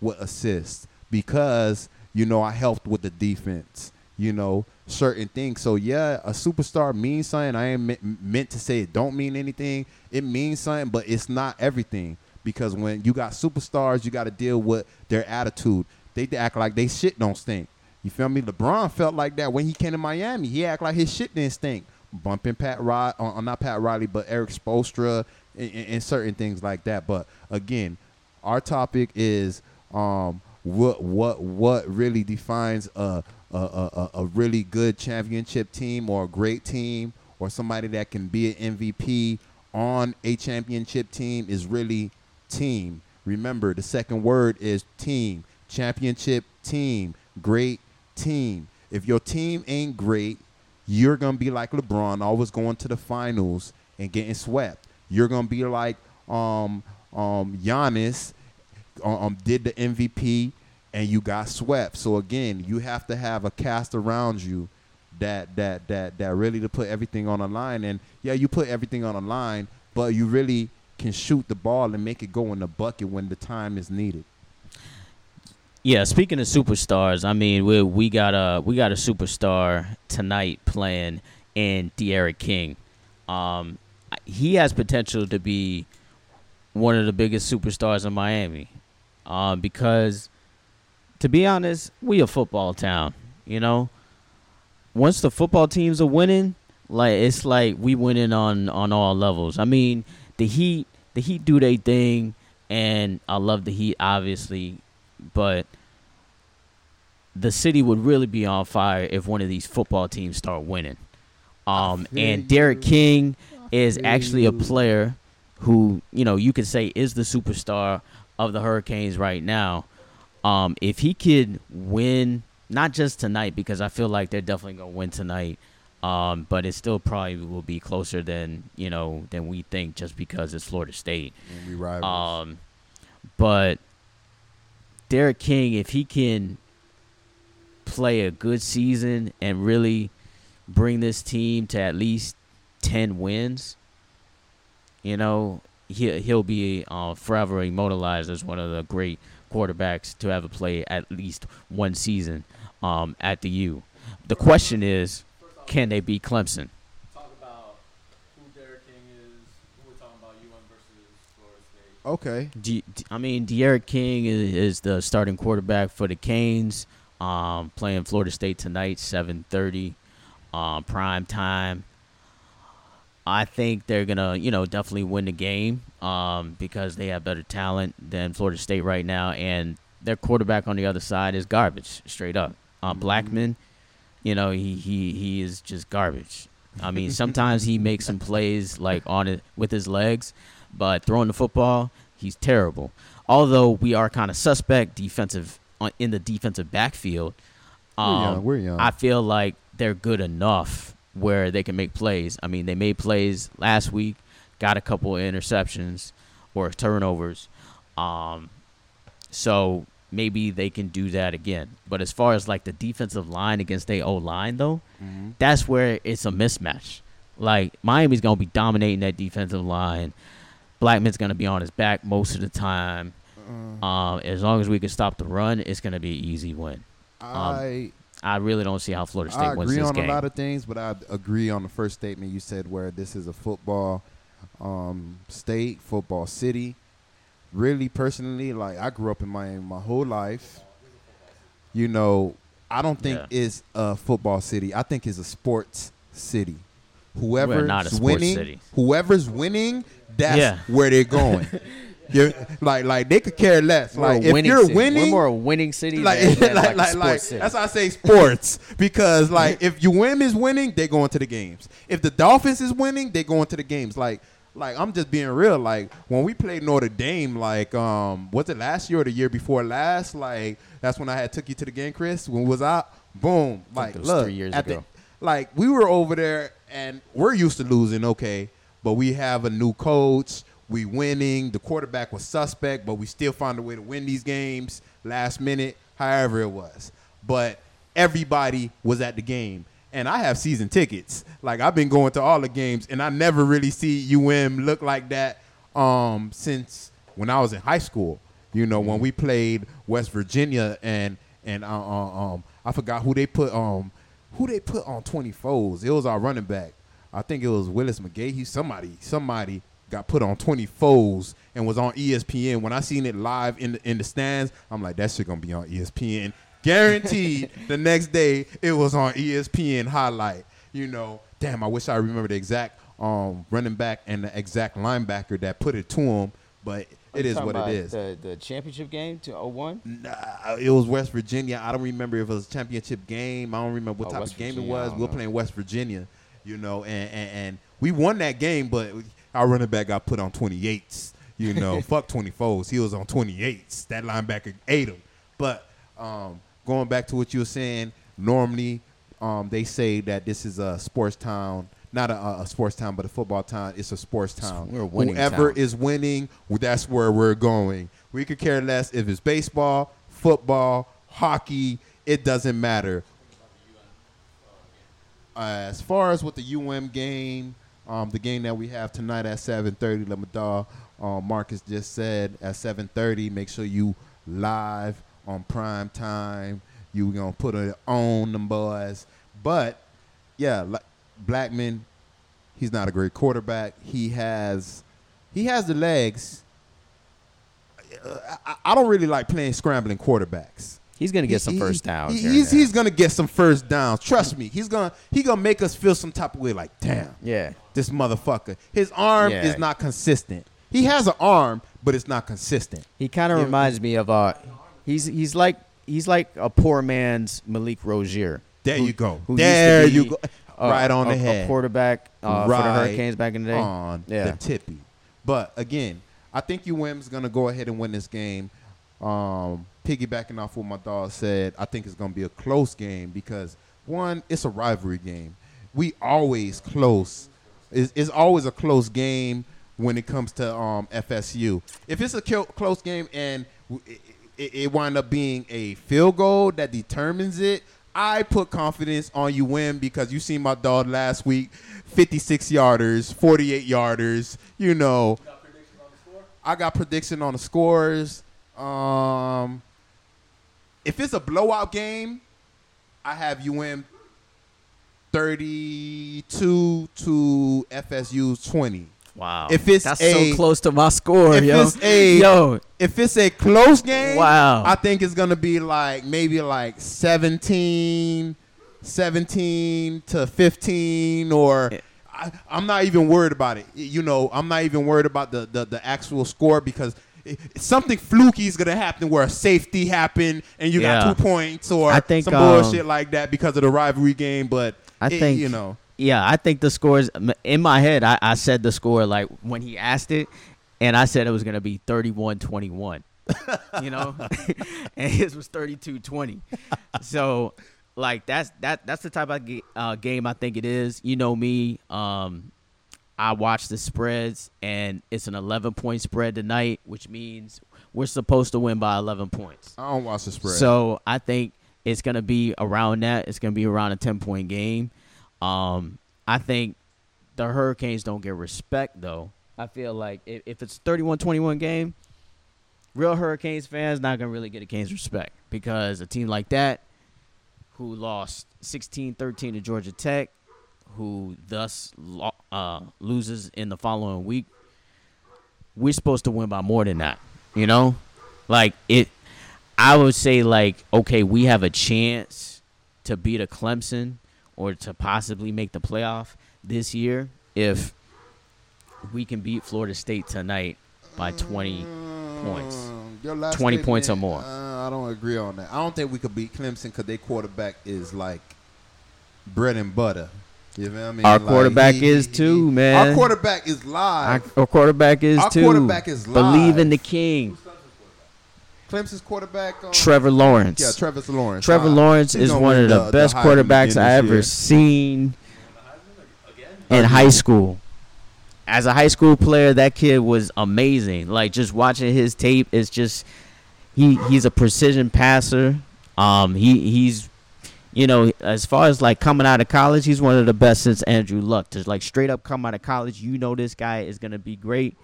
with assists, because, you know, I helped with the defense, you know, certain things. So, yeah, a superstar means something. I ain't me- meant to say it don't mean anything. It means something, but it's not everything. Because when you got superstars, you got to deal with their attitude. They act like they shit don't stink. You feel me? LeBron felt like that when he came to Miami. He act like his shit didn't stink. Bumping Pat Riley, uh, not Pat Riley, but Erik Spoelstra and, and, and certain things like that. But again, our topic is um, what what what really defines a a, a a- really good championship team or a great team or somebody that can be an MVP on a championship team is really team. Remember, the second word is team. Championship team. Great team. If your team ain't great, you're gonna be like LeBron, always going to the finals and getting swept. You're gonna be like um um Giannis, um did the MVP and you got swept. So again, you have to have a cast around you that that that that really to put everything on the line. And yeah, you put everything on the line, but you really can shoot the ball and make it go in the bucket when the time is needed. Yeah, speaking of superstars, I mean we we got a we got a superstar tonight playing in De'Aaron King. Um, he has potential to be one of the biggest superstars in Miami, um, because to be honest, we a football town. You know, once the football teams are winning, like it's like we winning on on all levels. I mean, the Heat the Heat do their thing, and I love the Heat obviously, but the city would really be on fire if one of these football teams start winning. Um, and D'Eriq. King is actually a player who you know you could say is the superstar of the Hurricanes right now. Um, if he could win, not just tonight, because I feel like they're definitely gonna win tonight. Um, but it still probably will be closer than you know than we think, just because it's Florida State. And we rivals. Um, but D'Eriq King, if he can play a good season and really bring this team to at least ten wins, you know, he he'll be uh, forever immortalized as one of the great quarterbacks to ever play at least one season um, at the U. The question is, can they beat Clemson? Talk about who D'Eriq King is. Who we're talking about versus okay. D- D- I mean, De'Aaron King is, is the starting quarterback for the Canes. Um, playing Florida State tonight, seven thirty, um, prime time. I think they're gonna, you know, definitely win the game um, because they have better talent than Florida State right now, and their quarterback on the other side is garbage, straight up. Uh, Blackman, you know, he he he is just garbage. I mean, sometimes he makes some plays like on it with his legs, but throwing the football, he's terrible. Although we are kind of suspect defensive in the defensive backfield, We're um, young. We're young. I feel like they're good enough where they can make plays. I mean, they made plays last week, got a couple of interceptions or turnovers. Um, so maybe they can do that again. But as far as like the defensive line against their O line though, Mhm. that's where it's a mismatch. Like Miami's gonna be dominating that defensive line. Blackman's gonna be on his back most of the time. Uh, Um, as long as we can stop the run, it's gonna be an easy win. I I really don't see how Florida State I wins agree on a lot of things, but I agree on the first statement you said where this is a football um, state, football city. Really, personally, like I grew up in Miami my whole life. You know, I don't think Yeah. it's a football city. I think it's a sports city. Whoever's not a sports winning, city. whoever's winning, that's Yeah. where they're going. you like, like they could care less. We're like if you're city. winning, we're more a winning city like, than, than like, like, like, that's why I say sports because like if you win is winning, they go into the games. If the Dolphins is winning, they go into the games. Like, like I'm just being real. Like when we played Notre Dame, like um, was it last year or the year before last? Like that's when I had took you to the game, Chris. When was I? Boom! Like look, three years at the- ago. like we were over there and we're used to losing, okay, but we have a new coach. We winning. The quarterback was suspect, but we still found a way to win these games last minute, however it was. But everybody was at the game. And I have season tickets. Like I've been going to all the games and I never really see UM look like that um since when I was in high school. You know, when we played West Virginia and and uh, uh, um I forgot who they put um who they put on 24s. It was our running back. I think it was Willis McGahee. Somebody somebody got put on 24s and was on ESPN. When I seen it live in the, in the stands, I'm like that shit to be on ESPN. Guaranteed the next day it was on ESPN highlight. You know, damn, I wish I remember the exact um running back and the exact linebacker that put it to him, but it is what it is. The, the championship game to 01? Nah, it was West Virginia. I don't remember if it was a championship game. I don't remember what Oh, type West of game Virginia, it was. We were know. playing West Virginia, you know, and, and, and we won that game, but our running back got put on 28s. You know, fuck 24s. He was on 28s. That linebacker ate him. But um, going back to what you were saying, normally um, they say that this is a sports town. Not a, a sports town, but a football town. It's a sports town. we're a winning Whoever town. is winning, that's where we're going. We could care less if it's baseball, football, hockey. It doesn't matter. Uh, as far as with the UM game, um, the game that we have tonight at 7:30, Lamadar, um, Marcus just said at 7:30. Make sure you live on prime time. You gonna put it on them boys, but yeah, like Blackman, he's not a great quarterback. He has, he has the legs. I, I don't really like playing scrambling quarterbacks. He's going to get some he- first downs. he- he's he's gonna get some first downs. Trust me. He's gonna he gonna make us feel some type of way. Like damn, yeah. This motherfucker. His arm Yeah. is not consistent. He has an arm, but it's not consistent. He kind of reminds me of uh he's he's like he's like a poor man's Malik Rosier. There you go. used to There be you go. a- right on a, the a head. quarterback uh, for the Hurricanes back in the day. on Yeah. the tippy. But again, I think UM's gonna go ahead and win this game. Um, piggybacking off what my dog said, I think it's gonna be a close game because one, it's a rivalry game. We always close. It's, it's always a close game when it comes to um, FSU. If it's a close game and it, it, it wind up being a field goal that determines it, I put confidence on you win because you seen my dog last week, 56 yarders, 48 yarders. You know, I got prediction on the scores. Um, if it's a blowout game, I have you win 32 to FSU's 20. Wow. If it's That's a- so close to my score, if yo. it's a- yo, If it's a close game, Wow. I think it's gonna be like maybe like 17, 17 to 15 or Eh. I, I'm not even worried about it. You know, I'm not even worried about the, the, the actual score because it, something fluky is gonna happen where a safety happened and you Yeah. got two points or I think, some um, bullshit like that because of the rivalry game. But I it- think you know, yeah, I think the scores in my head. I, I said the score like when he asked it, and I said it was gonna be 31-21. you know, and his was 32-20. So, like that's that that's the type of uh, game I think it is. You know me, um, I watch the spreads, and it's an 11 point spread tonight, which means we're supposed to win by 11 points. I don't watch the spread. So I think it's gonna be around that. It's gonna be around a ten point game. Um, I think the Hurricanes don't get respect though. I feel like if, if it's 31-21 game, real Hurricanes fans not gonna really get a Canes respect because a team like that, who lost 16-13 to Georgia Tech, who thus lo- uh, loses in the following week, we're supposed to win by more than that. You know, like it. I would say like, okay, we have a chance to beat a Clemson or to possibly make the playoff this year if we can beat Florida State tonight by 20 points. Um, last 20 points or more. Uh, I don't agree on that. I don't think we could beat Clemson because their quarterback is like bread and butter. You know what I mean? Our Like, quarterback he- is too, he- man. Our quarterback is Our, live. our quarterback is Our too. quarterback is live. Believe in the king. Clemson's quarterback. Um, Trevor Lawrence. Yeah, Trevor Lawrence. Trevor Uh, Lawrence is one of the, the best Heisman quarterbacks I ever year. seen in high school. As a high school player, that kid was amazing. Like just watching his tape, it's just he he's a precision passer. Um, he he's you know as far as like coming out of college, he's one of the best since Andrew Luck. To like straight up come out of college, you know this guy is gonna be great.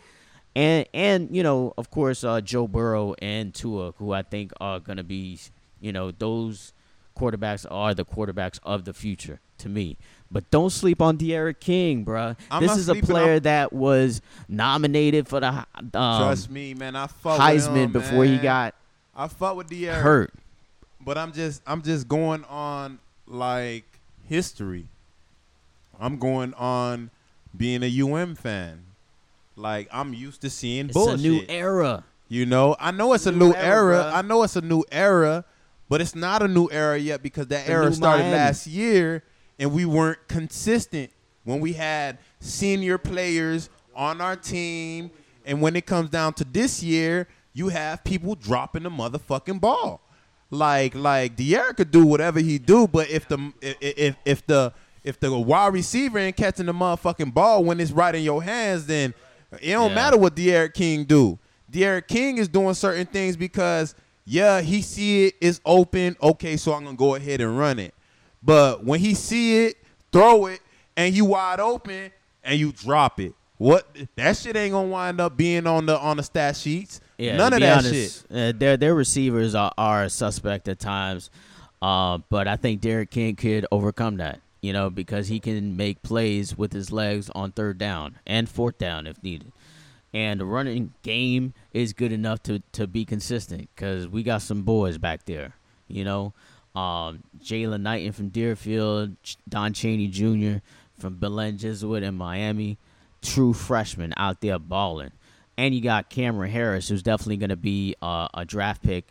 And and you know of course uh, Joe Burrow and Tua, who I think are gonna be you know those quarterbacks are the quarterbacks of the future to me. But don't sleep on De'Ara King, bruh. I'm this is a player on- that was nominated for the um, Trust me, man. I fuck Heisman him, before he got I fuck with hurt. but I'm just I'm just going on like history. I'm going on being a UM fan. Like I'm used to seeing It's bullshit. a new era. You know, I know it's a New new era, era. I know it's a new era, but it's not a new era yet because that The era started Miami. last year and we weren't consistent when we had senior players on our team. And when it comes down to this year, you have people dropping the motherfucking ball. Like like De'Ara could do whatever he do, but if the if if, if the if the wide receiver ain't catching the motherfucking ball when it's right in your hands, then it don't Yeah. matter what De'Ara King do. De'Ara King is doing certain things because yeah, he see it is open. Okay, so I'm gonna go ahead and run it. But when he see it, throw it, and you wide open and you drop it, what that shit ain't gonna wind up being on the on the stat sheets. Yeah, None of that honest, shit. Uh, their their receivers are, are suspect at times, uh, but I think D'Eriq King could overcome that. You know, because he can make plays with his legs on third down and fourth down if needed. And the running game is good enough to, to be consistent because we got some boys back there. You know, um, Jaylan Knighton from Deerfield, Don Chaney Jr. from Belen Jesuit in Miami, true freshman out there balling. And you got Cam'Ron Harris, who's definitely going to be uh, a draft pick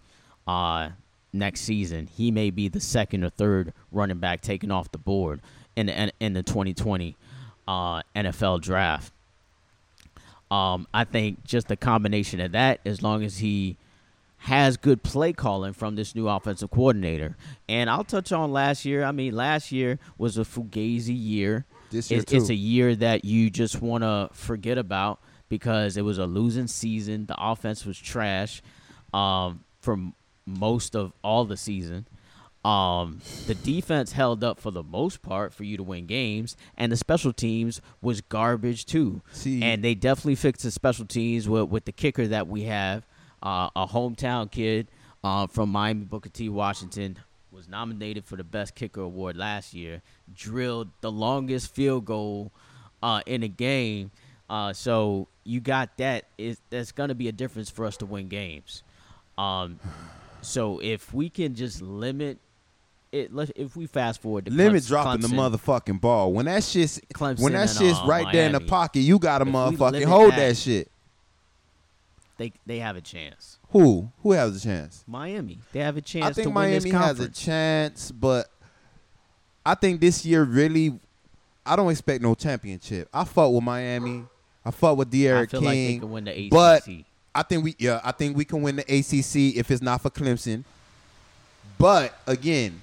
uh, next season, he may be the second or third running back taken off the board in the in the 2020 uh, NFL draft. Um, I think just the combination of that, as long as he has good play calling from this new offensive coordinator, and I'll touch on last year. I mean, last year was a fugazi year. This year It's, it's a year that you just want to forget about because it was a losing season. The offense was trash um, for m- most of all the season. Um, the defense held up for the most part for you to win games, and the special teams was garbage too. See- and they definitely fixed the special teams with, with the kicker that we have, uh, a hometown kid uh, from Miami, Booker T. Washington, was nominated for the best kicker award last year. Drilled the longest field goal uh, in a game. Uh, so you got that. Is that's going to be a difference for us to win games. Um, so if we can just limit it, if we fast forward to Limit Clemson- dropping the motherfucking ball. When that shit's Clemson when that and, shit's uh, right there in the pocket, you gotta If motherfucking hold that- that shit. they they have a chance. Who? Who has a chance? Miami, they have a chance I to think win this Miami has a chance, but I think this year really, I don't expect no championship. I fought with Miami. I fought with I De'Aaron feel like they can win the ACC. but I think we, yeah, I think we can win the ACC if it's not for Clemson. But again,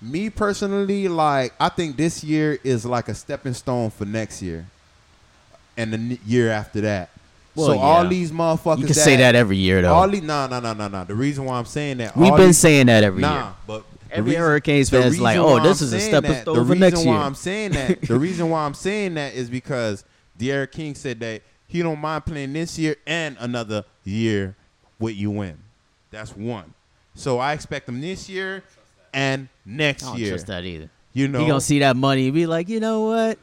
me personally, like I think this year is like a stepping stone for next year, and the year after that. Well, so all these motherfuckers. you can say that every year though. All these, no, no, no, no, no. The reason why I'm saying that, We've been these- saying that every nah, year. but Every reason- Hurricanes the fan's like, oh, this I'm is a stepping that- stone the for reason next why year. I'm saying that, the reason why I'm saying that is because De'Aaron King said that he don't mind playing this year and another year with UM. That's one. So I expect him this year and next I don't year. trust that either. You know, He gonna see that money and be like, you know what?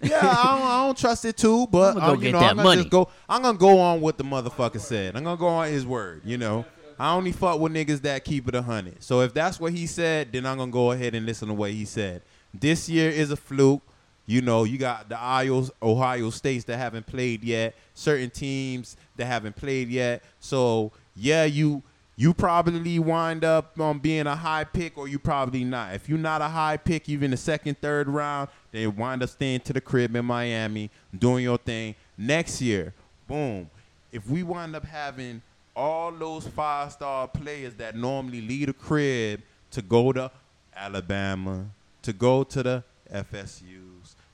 yeah, I don't, I don't trust it too, but I'ma go uh, you get know, that I'm gonna money. just go. I'm gonna go on what the motherfucker said. I'm gonna go on his word. You know, I only fuck with niggas that keep it a hundred. So if that's what he said, then I'm gonna go ahead and listen to what he said. This year is a fluke. You know, you got the Ohio, Ohio states that haven't played yet. Certain teams that haven't played yet. So yeah, you you probably wind up um, being a high pick, or you probably not. If you're not a high pick, even the second, third round, they wind up staying to the crib in Miami, doing your thing. Next year, boom. If we wind up having all those five star players that normally lead a crib to go to Alabama, to go to the FSU's,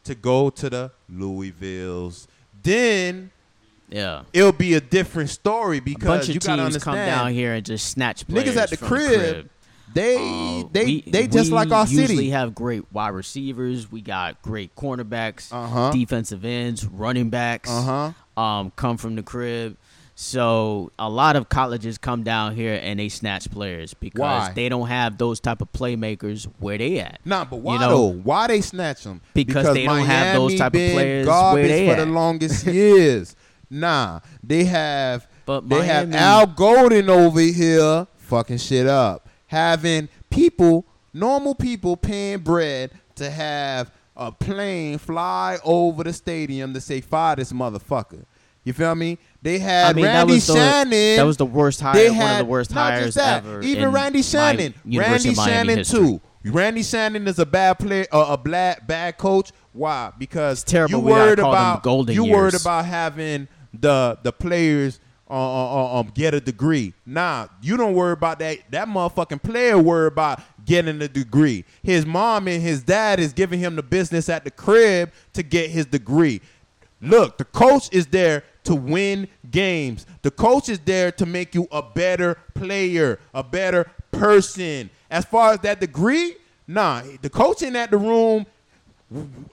to go to the Louisville's, then Yeah. it'll be a different story A because bunch you gotta teams understand come down here and just snatch players niggas at the from crib, The crib. they Uh, they we- they just like our city. We usually city. have great wide receivers. We got great cornerbacks, Uh-huh. defensive ends, running backs. Uh huh. Um, come from the crib. So a lot of colleges come down here and they snatch players because Why? they don't have those type of playmakers where they at. Nah, but why You know, though? Why they snatch them? Because they don't have those Miami type of players where they for the longest years. Nah, they have But they have Al Golden over here fucking shit up, having people, normal people, paying bread to have a plane fly over the stadium to say fire this motherfucker. You feel me? They had I mean, that Randy was the, Shannon. That was the worst hire. They one had of the worst not hires just that, ever. Even Randy Shannon, Randy Shannon history. too. Randy Shannon is a bad player, uh, a bad bad coach. Why? Because It's terrible you worried about golden you worried about having the the players uh, uh, uh, um get a degree. Nah, you don't worry about that. That motherfucking player worry about getting a degree. His mom and his dad is giving him the business at the crib to get his degree. Look, the coach is there to win games. The coach is there to make you a better player, a better person. As far as that degree, nah, the coach in at the room,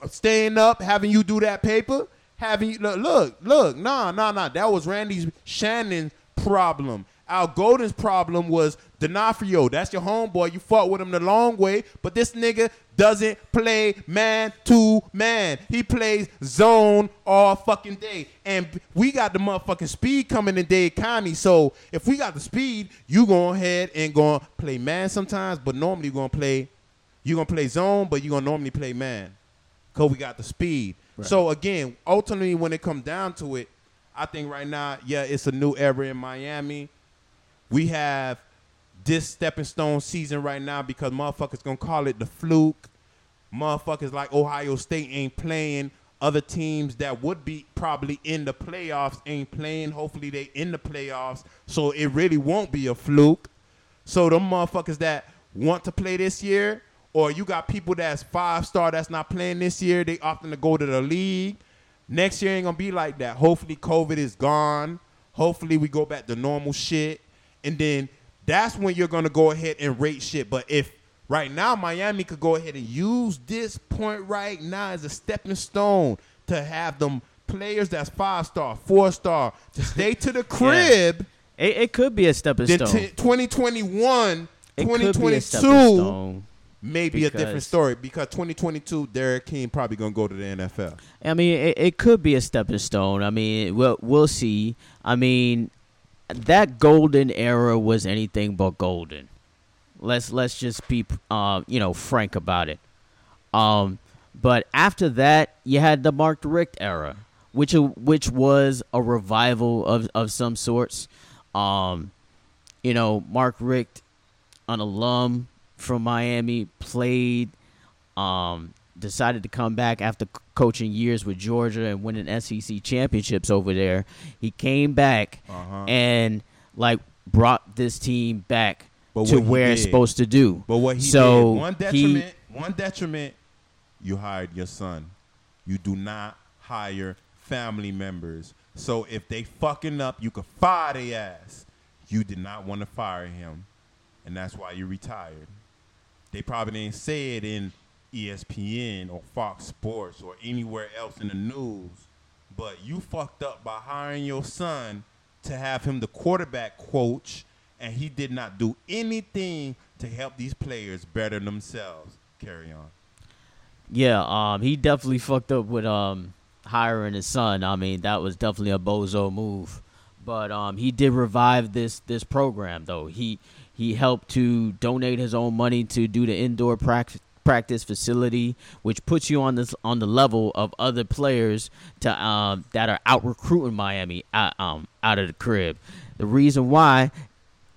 staying up, having you do that paper, having you look, look, look, nah, nah, nah. That was Randy Shannon's problem. Al Golden's problem was D'Onofrio. That's your homeboy. You fought with him the long way, but this nigga doesn't play man to man. He plays zone all fucking day. And we got the motherfucking speed coming in Dade County. So if we got the speed, you go ahead and gonna play man sometimes, but normally you're gonna play you're gonna play zone, but you're gonna normally play man. Cause we got the speed. So again, ultimately when it comes down to it, I think right now, yeah, it's a new era in Miami. We have this stepping stone season right now because motherfuckers gonna call it the fluke. Motherfuckers like Ohio State ain't playing. Other teams that would be probably in the playoffs ain't playing. Hopefully they in the playoffs. So it really won't be a fluke. So them motherfuckers that want to play this year, or you got people that's five star that's not playing this year, they often to go to the league. Next year ain't gonna be like that. Hopefully COVID is gone. Hopefully we go back to normal shit. And then that's when you're gonna go ahead and rate shit. But if right now Miami could go ahead and use this point right now as a stepping stone to have them players that's five star, four star to stay to the crib, It, it could be a stepping stone. t- 2021, it could be a 2022 stepping stone. may be a different story because 2022 D'Eriq King probably gonna go to the NFL. I mean, it, it could be a stepping stone. I mean, we'll we'll see. I mean, that golden era was anything but golden. Let's let's just be uh, you know frank about it. Um, but after that, you had the Mark Richt era, which which was a revival of of some sorts. Um, you know, Mark Richt, an alum from Miami, played um, decided to come back after coaching years with Georgia and winning SEC championships over there. He came back Uh-huh. and like brought this team back But to he where it's supposed to do. But what he So did, one he- detriment, one detriment, you hired your son. You do not hire family members. So if they fucking up, you could fire their ass. You did not want to fire him, and that's why you retired. They probably didn't say it in ESPN or Fox Sports or anywhere else in the news, but you fucked up by hiring your son to have him the quarterback coach, and he did not do anything to help these players better themselves. Carry on. Yeah, um, he definitely fucked up with um hiring his son. I mean, that was definitely a bozo move. But um, he did revive this this program though. He he helped to donate his own money to do the indoor practice practice facility, which puts you on this on the level of other players to um that are out recruiting Miami out, um out of the crib. The reason why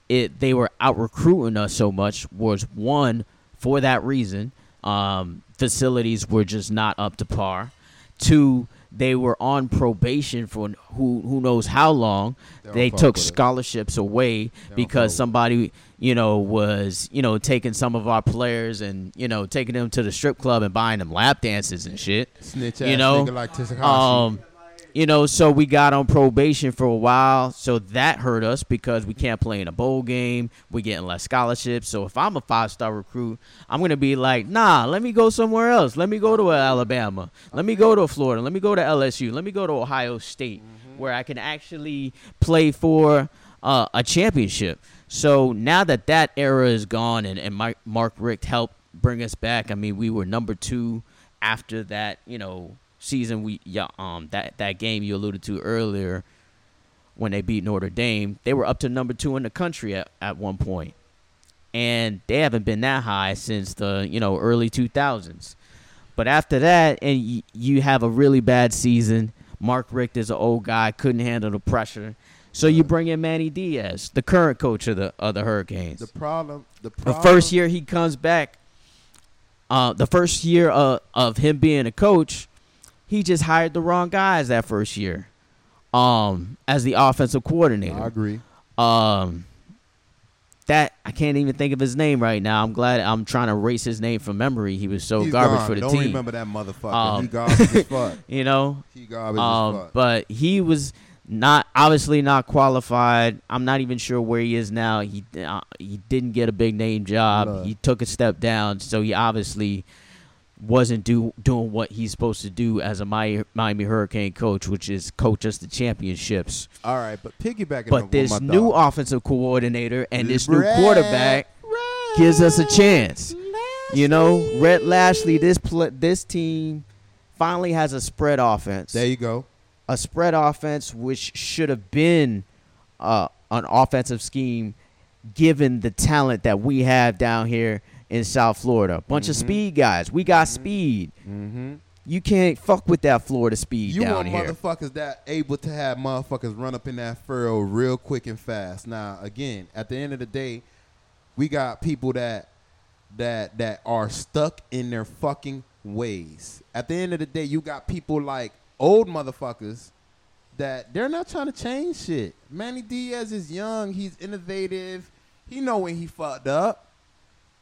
it they were out recruiting us so much was one for that reason. Um, facilities were just not up to par. Two, they were on probation for who who knows how long. They They, took with it. scholarships away because somebody you know was you know taking some of our players and you know taking them to the strip club and buying them lap dances and shit. Snitch You know, nigga like. Um, you know, so we got on probation for a while, so that hurt us because we can't play in a bowl game. We're getting less scholarships. So if I'm a five star recruit, I'm gonna be like, nah, let me go somewhere else. Let me go to Alabama. Let me go to Florida. Let me go to LSU. Let me go to Ohio State, where I can actually play for uh, a championship. So now that that era is gone, and and Mike, Mark Richt helped bring us back. I mean, we were number two after that, you know, season we yeah, um that that game you alluded to earlier when they beat Notre Dame, they were up to number 2 in the country at, at one point. And they haven't been that high since the, you know, early 2000s. But after that and y- you have a really bad season, Mark Richt is an old guy, couldn't handle the pressure. So you bring in Manny Diaz, the current coach of the of the Hurricanes. the problem, the The first year he comes back, uh, the first year uh, of him being a coach, he just hired the wrong guys that first year, um, as the offensive coordinator. I agree. Um, that I can't even think of his name right now. I'm glad I'm trying to erase his name from memory. He was so He's garbage gone. for the Don't team. remember that motherfucker. Um, he garbage as fuck. You know, He garbage as um, fuck. but he was not obviously not qualified. I'm not even sure where he is now. He uh, he didn't get a big name job. Blood. He took a step down, so he obviously wasn't do, doing what he's supposed to do as a Mi- Miami Hurricane coach, which is coach us the championships. All right, but piggybacking. But this new dog- offensive coordinator and this new quarterback gives us a chance. You know, Rhett Lashlee, this pl- this team finally has a spread offense There you go. a spread offense, which should have been uh, an offensive scheme, given the talent that we have down here in South Florida. Bunch of Mhm. speed guys. We got speed. Mm-hmm. You can't fuck with that Florida speed You down want motherfuckers that able to have motherfuckers run up in that furrow real quick and fast. Now, again, at the end of the day, We got people that that that are stuck in their fucking ways. At the end of the day, you got people like old motherfuckers that they're not trying to change shit. Manny Diaz is young, he's innovative. He know when he fucked up.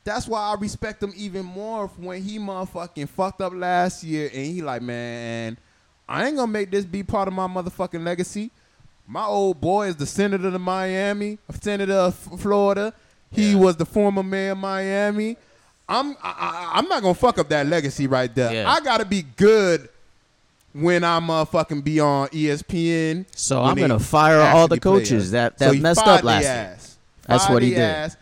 That's why I respect him even more when he motherfucking fucked up last year and he like, man, I ain't gonna make this be part of my motherfucking legacy. My old boy is the senator of Miami, of senator of Florida. He was the former mayor of Miami. I'm I, I, I'm not gonna fuck up that legacy right there. Yeah. I gotta be good when I'm motherfucking be on ESPN. So I'm gonna fire all the coaches us. that- that he messed up last year. That's what he did. Ass,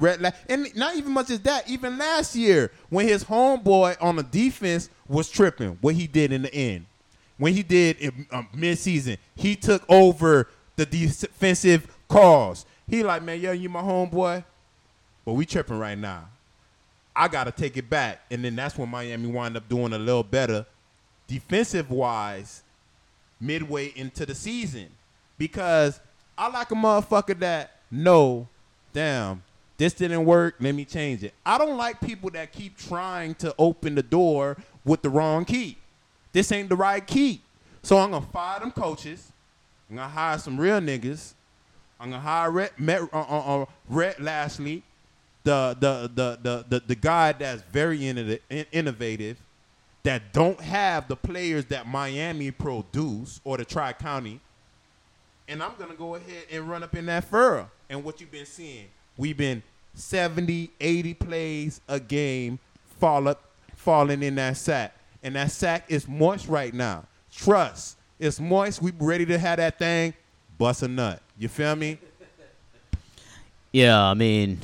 Red La- and not even much as that. Even last year, when his homeboy on the defense was tripping, what he did in the end, when he did in um, midseason, he took over the defensive calls. He like, man, yo, you my homeboy, but we tripping right now. I gotta take it back, and then that's when Miami wound up doing a little better, defensive wise, midway into the season, because I like a motherfucker that know, damn, this didn't work. Let me change it. I don't like people that keep trying to open the door with the wrong key. This ain't the right key. So I'm gonna fire them coaches. I'm gonna hire some real niggas. I'm gonna hire Red, Met, uh, uh, uh, Red the the, the the the the guy that's very innovative, that don't have the players that Miami produce or the Tri County. And I'm gonna go ahead and run up in that furrow. And what you've been seeing, we've been 70, 80 plays a game fall up, falling in that sack. And that sack is moist right now. Trust. It's moist. We ready to have that thing bust a nut. You feel me? Yeah, I mean,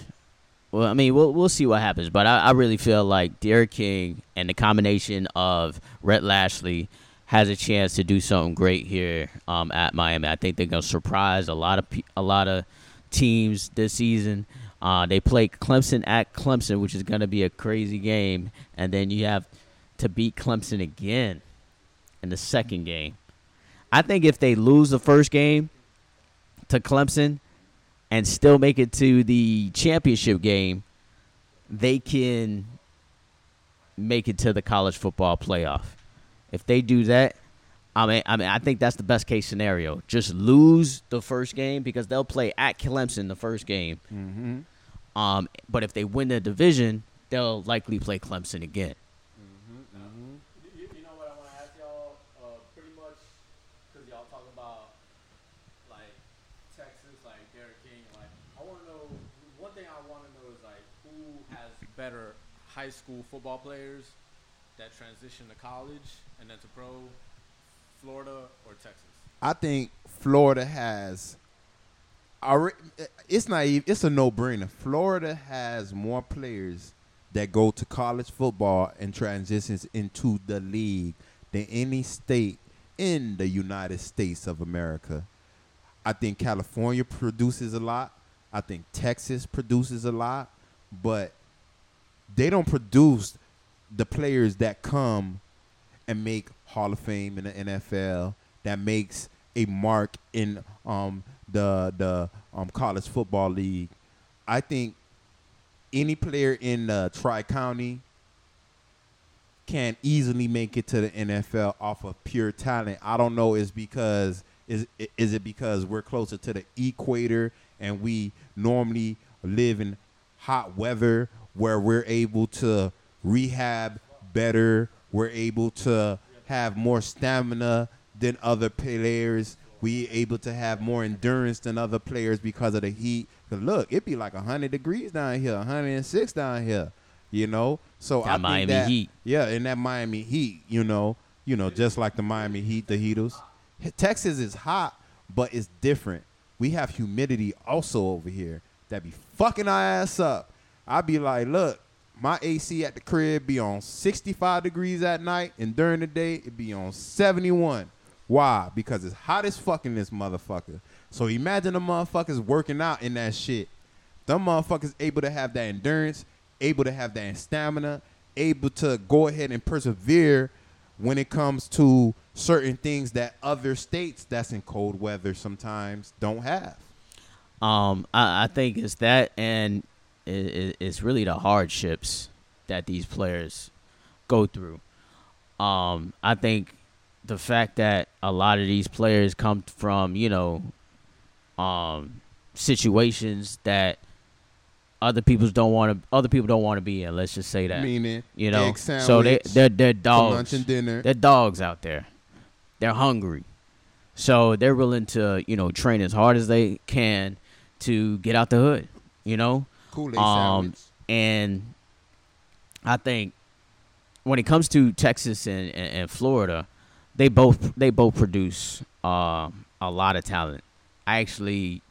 well, I mean, we'll we'll see what happens, but I, I really feel like D'Eriq King and the combination of Rhett Lashlee has a chance to do something great here um, at Miami. I think they're gonna surprise a lot of a lot of teams this season. Uh, they play Clemson at Clemson, which is gonna be a crazy game, and then you have to beat Clemson again in the second game. I think if they lose the first game to Clemson, and still make it to the championship game, they can make it to the college football playoff. If they do that, I mean, I mean, I think that's the best case scenario. Just lose the first game because they'll play at Clemson the first game. Mm-hmm. Um, but if they win the division, they'll likely play Clemson again. You, you know what I want to ask y'all? Uh, pretty much, because y'all talk about like Texas, like D'Eriq King. Like, I want to know. One thing I want to know is like who has better high school football players that transition to college and then to pro, Florida or Texas? I think Florida has. It's even- It's a no-brainer. Florida has more players that go to college football and transitions into the league than any state in the United States of America. I think California produces a lot. I think Texas produces a lot, but they don't produce the players that come and make Hall of Fame in the NFL that makes a mark in um, the the um, college football league. I think any player in the Tri County can easily make it to the NFL off of pure talent. I don't know is because is is it because we're closer to the equator and we normally live in hot weather where we're able to rehab better, we're able to have more stamina than other players. We able to have more endurance than other players because of the heat. 'Cause look, it be like 100 degrees down here, 106 down here. You know, so That I think that, Heat. yeah, in that Miami Heat, you know, you know, just like the Miami Heat, the Heatles. Texas is hot, but it's different. We have humidity also over here that be fucking our ass up. I'd be like, look, my AC at the crib be on 65 degrees at night, and during the day it be on 71. Why? Because it's hot as fucking this motherfucker. So imagine the motherfuckers working out in that shit. Them motherfuckers able to have that endurance, able to have that stamina, able to go ahead and persevere when it comes to certain things that other states that's in cold weather sometimes don't have. Um, I, I think it's that, and is, is really the hardships that these players go through. Um, I think the fact that a lot of these players come from, you know, um, situations that other people don't want to other people don't want to be in. Let's just say that. Meaning, you know, egg so they they're, they're dogs. lunch and dinner. They're dogs out there. They're hungry. So they're willing to, you know, train as hard as they can to get out the hood, you know? Kool-Aid um, sandwich. And I think when it comes to Texas and, and, and Florida, they both they both produce uh, a lot of talent. I actually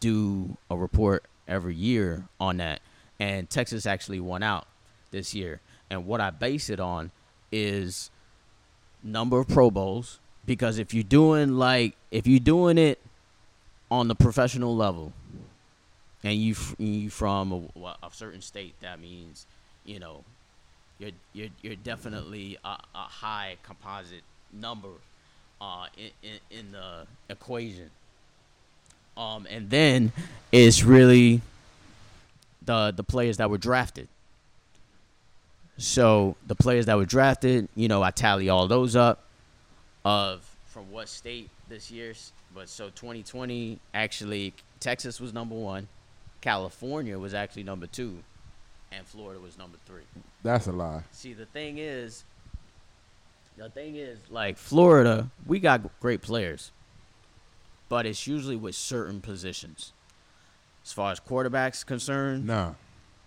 do a report every year on that, and Texas actually won out this year. And what I base it on is number of Pro Bowls because if you're doing like if you're doing it on the professional level, and you you from a, a certain state, that means you know you're you're you're definitely a, a high composite number uh, in, in in the equation. Um, and then it's really the the players that were drafted. So the players that were drafted, you know, I tally all those up of from what state this year's. But so 2020, actually, Texas was number one, California was actually number two, and Florida was number three. That's a lie. See, the thing is, the thing is, like Florida, we got great players, but it's usually with certain positions. As far as quarterbacks concerned, Nah,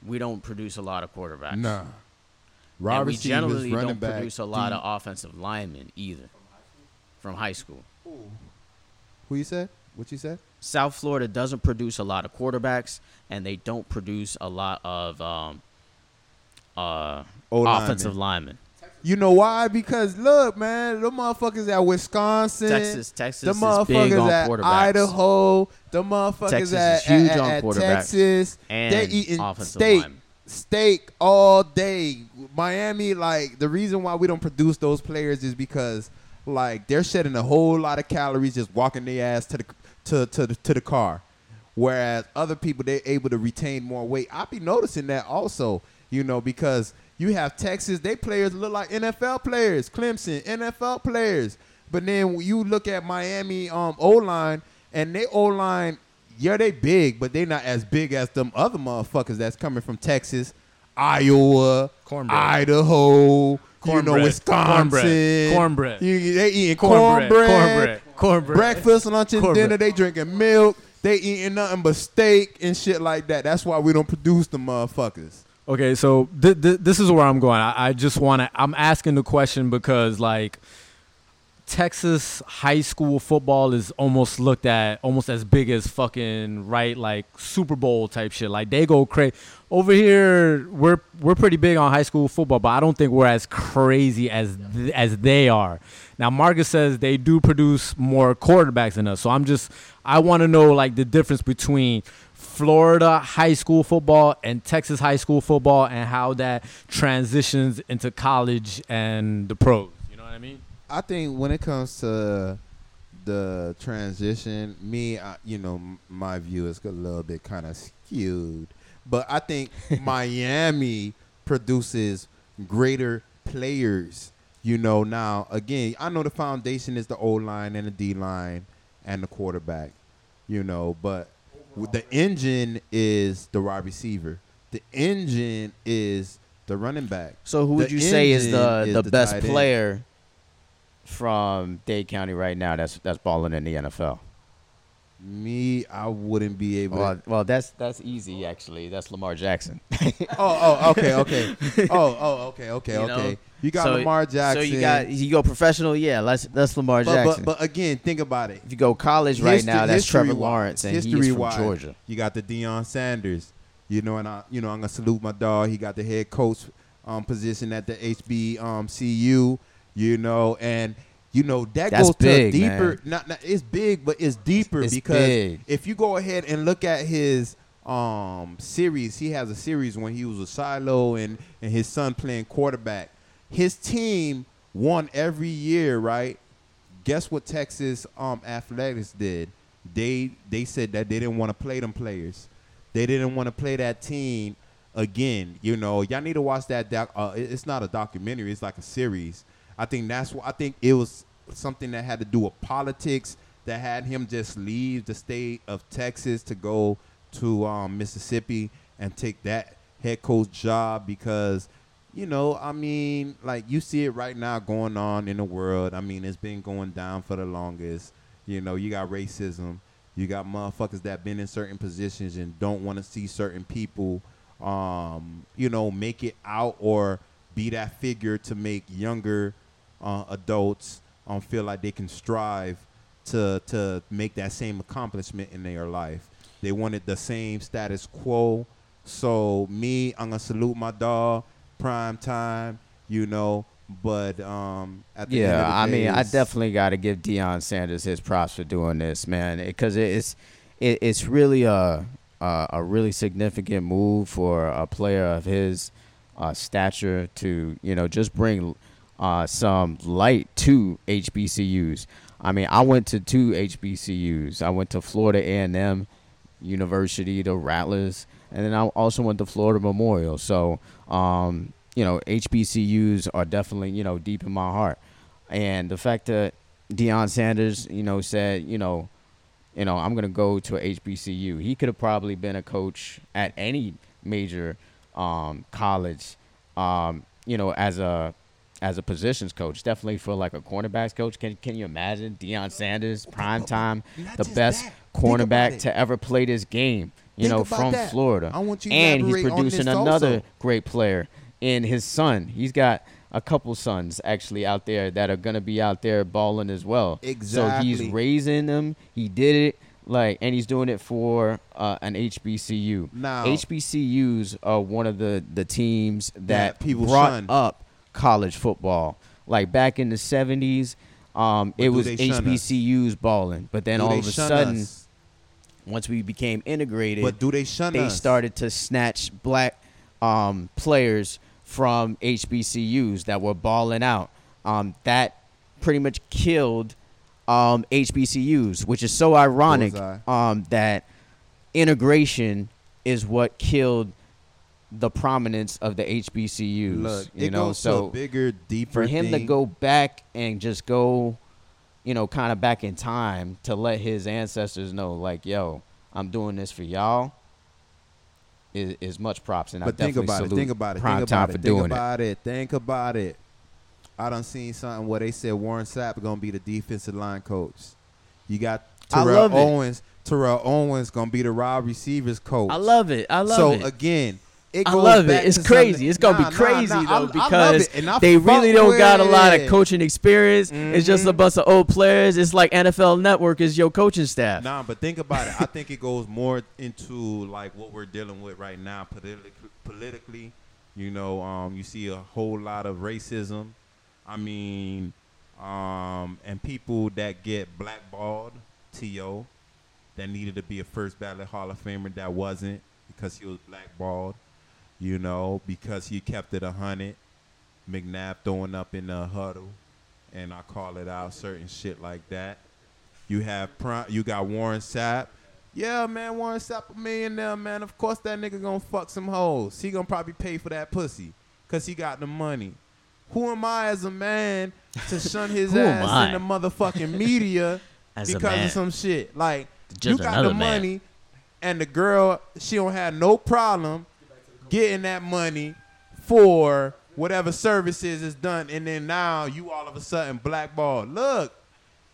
we don't produce a lot of quarterbacks. nah. and we generally don't produce a lot deep. of offensive linemen either. From high school, Who you said? What you said? South Florida doesn't produce a lot of quarterbacks, and they don't produce a lot of um, uh, offensive linemen. You know why? Because look, man, the motherfuckers at Wisconsin, Texas, Texas the is big motherfuckers on at. Idaho, the motherfuckers Texas at, huge at, on at quarterbacks Texas, and they eating steak, linemen. steak all day. Miami, like the reason why we don't produce those players is because like they're shedding a whole lot of calories just walking their ass to the to to the, to the car, whereas other people they're able to retain more weight. I be noticing that also, you know, because you have Texas, they players look like NFL players, Clemson, NFL players. But then you look at Miami um O line and they O line, yeah, they big, but they not as big as them other motherfuckers that's coming from Texas, Iowa, Cornbread. Idaho, you know, Cornbread. Wisconsin. Cornbread. Cornbread. You- they eating Cornbread. cornbread, Cornbread. Cornbread. breakfast, lunch, and Cornbread. dinner. They drinking milk. They eating nothing but steak and shit like that. That's why we don't produce the motherfuckers. Okay, so th- th- this is where I'm going. I, I just want to. I'm asking the question because like Texas high school football is almost looked at almost as big as fucking right like Super Bowl type shit. Like they go crazy. Over here, we're we're pretty big on high school football, but I don't think we're as crazy as th- as they are. Now Marcus says they do produce more quarterbacks than us, so I'm just I want to know like the difference between Florida high school football and Texas high school football and how that transitions into college and the pros. You know what I mean? I think when it comes to the transition, me, I, you know, my view is a little bit kind of skewed, but I think Miami produces greater players. You know, now again, I know the foundation is the O line and the D line and the quarterback. You know, but the engine is the wide receiver. The engine is the running back. So who would The you say is the is the, the best tight end. player from Dade County right now that's that's balling in the NFL? Me, I wouldn't be able. Well, to. well, that's that's easy actually. That's Lamar Jackson. Oh, oh, okay, okay. Oh, oh, okay, okay, You okay. know? You got So- Lamar Jackson. So you got you go professional, yeah. That's that's Lamar but, Jackson. but but again, think about it. if you go college right now, that's Trevor Lawrence, and he's from history-wise, Georgia. You got the Deion Sanders. You know, and I, you know, I'm gonna salute my dog. He got the head coach um, position at the HB um, CU. You know, and you know that That's goes big, to deeper. Not, not it's big, but it's deeper It's because big. if you go ahead and look at his um series, he has a series when he was with Silo and and his son playing quarterback. His team won every year, right? Guess what Texas um athletics did? They they said that they didn't want to play them players. They didn't want to play that team again. You know, y'all need to watch that. Doc, uh, it's not a documentary; it's like a series. I think that's what I think it was something that had to do with politics that had him just leave the state of Texas to go to um, Mississippi and take that head coach job because you know, I mean, like you see it right now going on in the world. I mean, it's been going down for the longest. You know, you got racism. You got motherfuckers that been in certain positions and don't want to see certain people, um, you know, make it out or be that figure to make younger uh, adults um, feel like they can strive to to make that same accomplishment in their life. They wanted the same status quo. So me, I'm gonna salute my dog, prime time, you know. But um, at the end of Yeah, the I mean, I definitely got to give Deion Sanders his props for doing this, man, because it's it, it's really a, a a really significant move for a player of his uh, stature to you know just bring uh, some light to HBCUs. I mean, I went to two HBCUs. I went to Florida A&M University, the Rattlers, and then I also went to Florida Memorial. So, um, you know, HBCUs are definitely you know deep in my heart, and the fact that Deion Sanders, you know, said, you know, you know, I'm gonna go to a HBCU. He could have probably been a coach at any major um, college, um, you know, as a as a positions coach. Definitely for like a cornerbacks coach. Can can you imagine Deion Sanders, prime time, the best that. Cornerback to ever play this game? You Think know, from that. Florida. I want you to and he's producing another also. great player in his son. He's got a couple sons actually out there that are gonna be out there balling as well. Exactly. So he's raising them. He did it like, and he's doing it for uh, an HBCU. Now- HBCUs are one of the the teams that, That people brought shun. up college football. Like back in the seventies, um, it was us? HBCUs balling. But then Do all of a sudden, us? Once we became integrated, but do they shun they us? started to snatch black um, players from HBCUs that were balling out. Um, that pretty much killed um, HBCUs, which is so ironic um, that integration is what killed the prominence of the HBCUs. Look, you it know, goes so bigger, deeper for him to go back and just go, you know, kind of back in time to let his ancestors know, like, yo, I'm doing this for y'all. Is, is much props, and I think definitely about it. Think about it. Prime Think time about for it. doing Think about it. Think about it. I done seen something where they said Warren Sapp gonna be the defensive line coach. You got Terrell love it. Owens. Terrell Owens gonna be the wide receivers coach. I love it. I love so it. So again, it I love it. It's crazy. something- It's gonna Nah, be crazy nah, I- though because they really don't got a lot of coaching experience. It's just a Mhm. bunch of old players. It's like NFL Network is your coaching staff. Nah, but think about it. I think it goes more into like what we're dealing with right now politically. Politically, you know, um, you see a whole lot of racism. I mean, um, and people that get blackballed, to that needed to be a first ballot Hall of Famer that wasn't because he was blackballed. You know, because he kept it a hundred. McNabb throwing up in the huddle, and I call it out certain shit like that. You have Prime, you got Warren Sapp. Yeah, man, Warren Sapp a millionaire, man. Of course that nigga gonna fuck some hoes. He gonna probably pay for that pussy, cause he got the money. Who am I as a man to shun his ass in the motherfucking media because of some shit? Like Just you got the man. money, and the girl she don't have no problem getting that money for whatever services is done, and then now you all of a sudden blackballed. Look,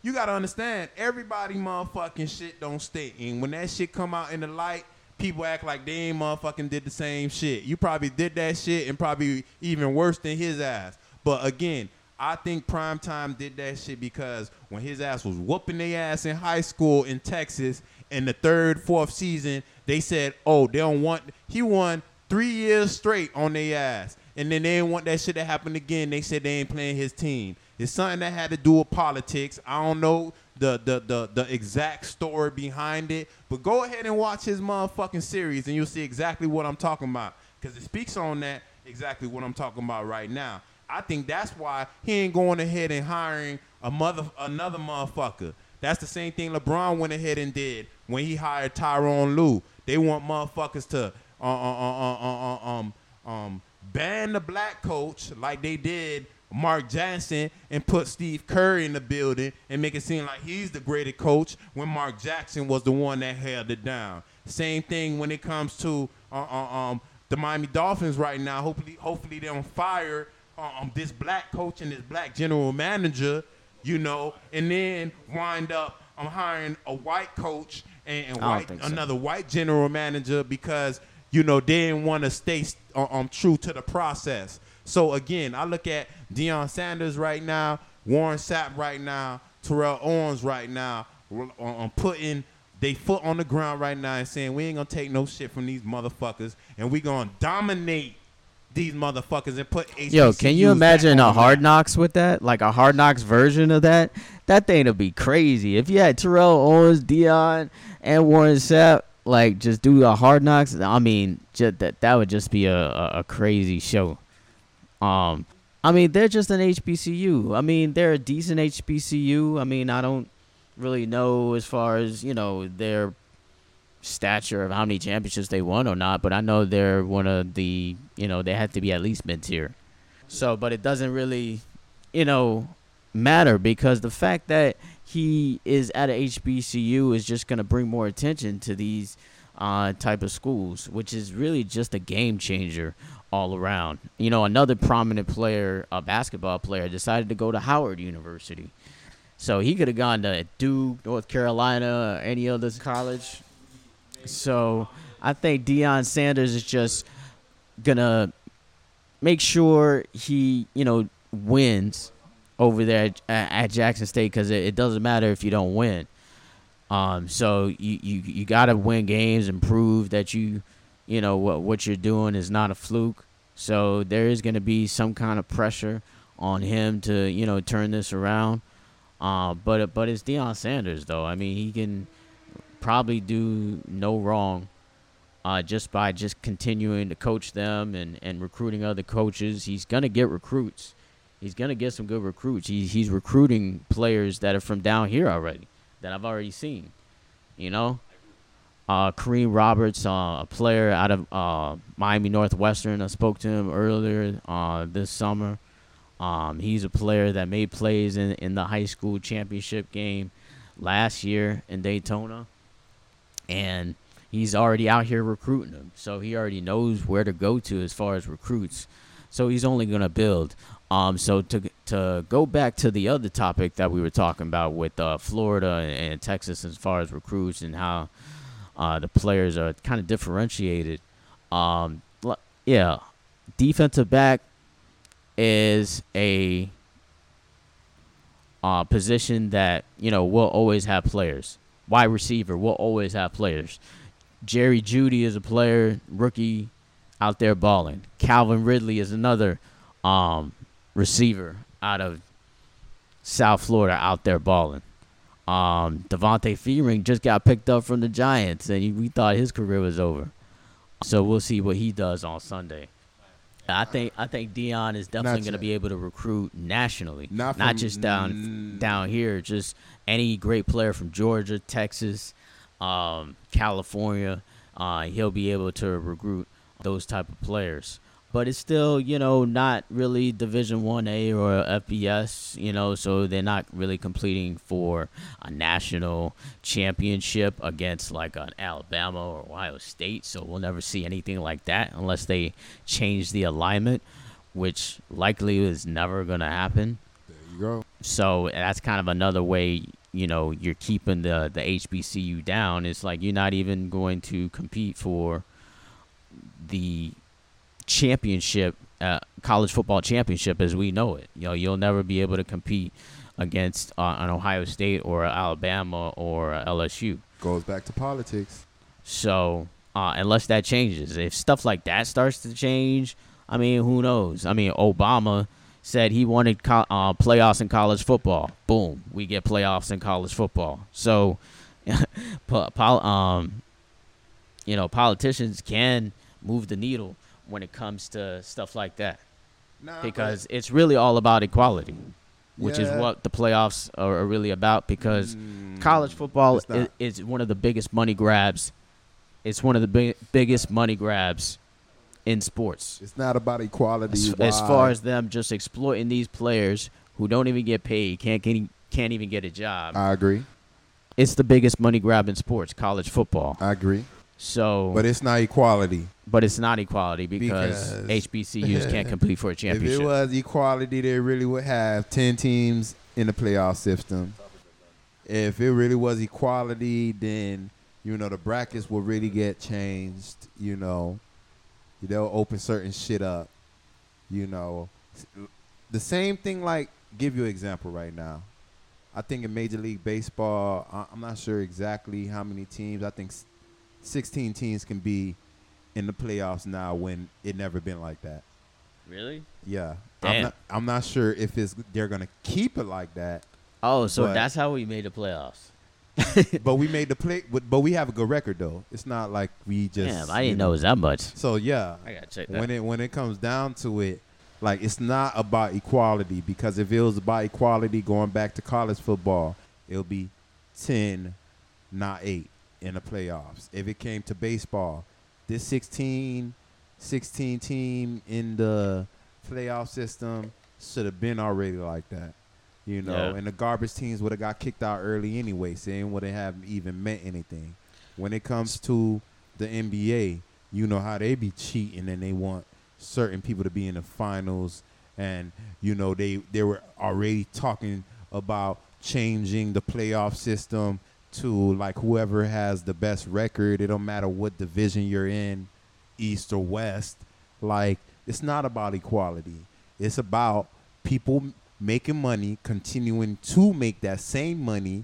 you gotta understand, everybody motherfucking shit don't stink. And when that shit come out in the light, people act like they ain't motherfucking did the same shit. You probably did that shit and probably even worse than his ass. But again, I think Primetime did that shit because when his ass was whooping their ass in high school in Texas in the third, fourth season, they said, oh, they don't want, he won three years straight on their ass. And then they didn't want that shit to happen again. They said they ain't playing his team. It's something that had to do with politics. I don't know the the the, the exact story behind it, but go ahead and watch his motherfucking series, and you'll see exactly what I'm talking about. Because it speaks on that exactly what I'm talking about right now. I think that's why he ain't going ahead and hiring a mother another motherfucker. That's the same thing LeBron went ahead and did when he hired Tyronn Lue. They want motherfuckers to uh, uh, uh, um um ban the black coach like they did Mark Jackson and put Steve Curry in the building and make it seem like he's the greatest coach when Mark Jackson was the one that held it down. Same thing when it comes to uh, uh, um, the Miami Dolphins right now. Hopefully, hopefully they don't fire uh, um, this black coach and this black general manager, you know, and then wind up um, hiring a white coach and, and white, so. another white general manager because you know they didn't want to stay uh, um true to the process. So again, I look at Deion Sanders right now, Warren Sapp right now, Terrell Owens right now, on on putting they foot on the ground right now and saying we ain't gonna take no shit from these motherfuckers and we gonna dominate these motherfuckers and put Yo, can you imagine a Hard. Knocks with that? Like a Hard Knocks version of that? That thing would be crazy. If you had Terrell Owens, Deion, and Warren Sapp, like just do a Hard Knocks. I mean, just that that would just be a, a, a crazy show. Um, I mean, they're just an HBCU. I mean, they're a decent HBCU. I mean, I don't really know as far as you know their stature of how many championships they won or not, but I know they're one of the you know they have to be at least mid tier. So, but it doesn't really, you know, matter because the fact that he is at a HBCU is just going to bring more attention to these uh, type of schools, which is really just a game changer all around. You know, another prominent player, a basketball player, decided to go to Howard University. So he could have gone to Duke, North Carolina, or any other college. So I think Deion Sanders is just gonna make sure he, you know, wins over there at, at Jackson State because it, it doesn't matter if you don't win. Um, so you you, you got to win games and prove that you, you know, what what you're doing is not a fluke. So there is going to be some kind of pressure on him to you know turn this around. Uh, but but it's Deion Sanders though. I mean, he can probably do no wrong uh, just by just continuing to coach them and, and recruiting other coaches. He's gonna get recruits. He's gonna get some good recruits. He's he's recruiting players that are from down here already that I've already seen. You know, uh, Kareem Roberts, uh, a player out of uh, Miami Northwestern. I spoke to him earlier uh, this summer. Um, he's a player that made plays in, in the high school championship game last year in Daytona. And he's already out here recruiting them. So he already knows where to go to as far as recruits. So he's only going to build. Um, so to to go back to the other topic that we were talking about with uh, Florida and, and Texas as far as recruits and how uh, the players are kind of differentiated. Um, yeah, defensive back is a uh, position that you know will always have players. Wide receiver will always have players. Jerry Jeudy is a player, rookie, out there balling. Calvin Ridley is another um, receiver out of South Florida out there balling. Um, Devonta Freeman just got picked up from the Giants, and he, we thought his career was over. So we'll see what he does on Sunday. I think I think Deion is definitely going to be able to recruit nationally, Not not just down mm. down here. Just any great player from Georgia, Texas, um, California, uh, he'll be able to recruit those type of players. But it's still, you know, not really Division One A or FBS, you know, so they're not really completing for a national championship against like an Alabama or Ohio State. So we'll never see anything like that unless they change the alignment, which likely is never going to happen. There you go. So that's kind of another way, you know, you're keeping the the HBCU down. It's like you're not even going to compete for the championship, uh, college football championship as we know it. You know, you'll never be able to compete against uh, an Ohio State or Alabama or LSU. Goes back to politics. So uh, unless that changes, if stuff like that starts to change, I mean, who knows? I mean, Obama said he wanted co- uh, playoffs in college football. Boom, we get playoffs in college football. So, po- pol- um, you know, politicians can move the needle when it comes to stuff like that Nah, because it's really all about equality, which is what the playoffs are, really about. Because Mm, college football is, is one of the biggest money grabs it's one of the big, biggest money grabs in sports. It's not about equality. As, as far as them just exploiting these players who don't even get paid, can't get, can't even get a job. I agree. it's the biggest money grab in sports, college football. I agree. So, But it's not equality. but it's not equality because, Because- HBCUs can't compete for a championship. If it was equality, they really would have ten teams in the playoff system. If it really was equality, then you know the brackets will really get changed. You know, they'll open certain shit up. You know, the same thing. Like, give you an example right now. I think in Major League Baseball, I'm not sure exactly how many teams. I think 16 teams can be in the playoffs now when it never been like that. really? Yeah, Damn. I'm not. I'm not sure if it's they're gonna keep it like that. Oh, so But- that's how we made the playoffs. but we made the play. But, but we have a good record though. It's not like we just. Damn, I didn't know it was that much. So yeah, I gotta check that. when it when it comes down to it, like it's not about equality because if it was about equality, going back to college football, it'll be ten, not eight in the playoffs. If it came to baseball, this 16, 16 team in the playoff system should have been already like that. You know, Yeah. and the garbage teams would have got kicked out early anyway, saying wouldn't have even meant anything. When it comes to the NBA, you know how they be cheating and they want certain people to be in the finals and you know they they were already talking about changing the playoff system to like whoever has the best record it don't matter what division you're in east or west like it's not about equality it's about people making money continuing to make that same money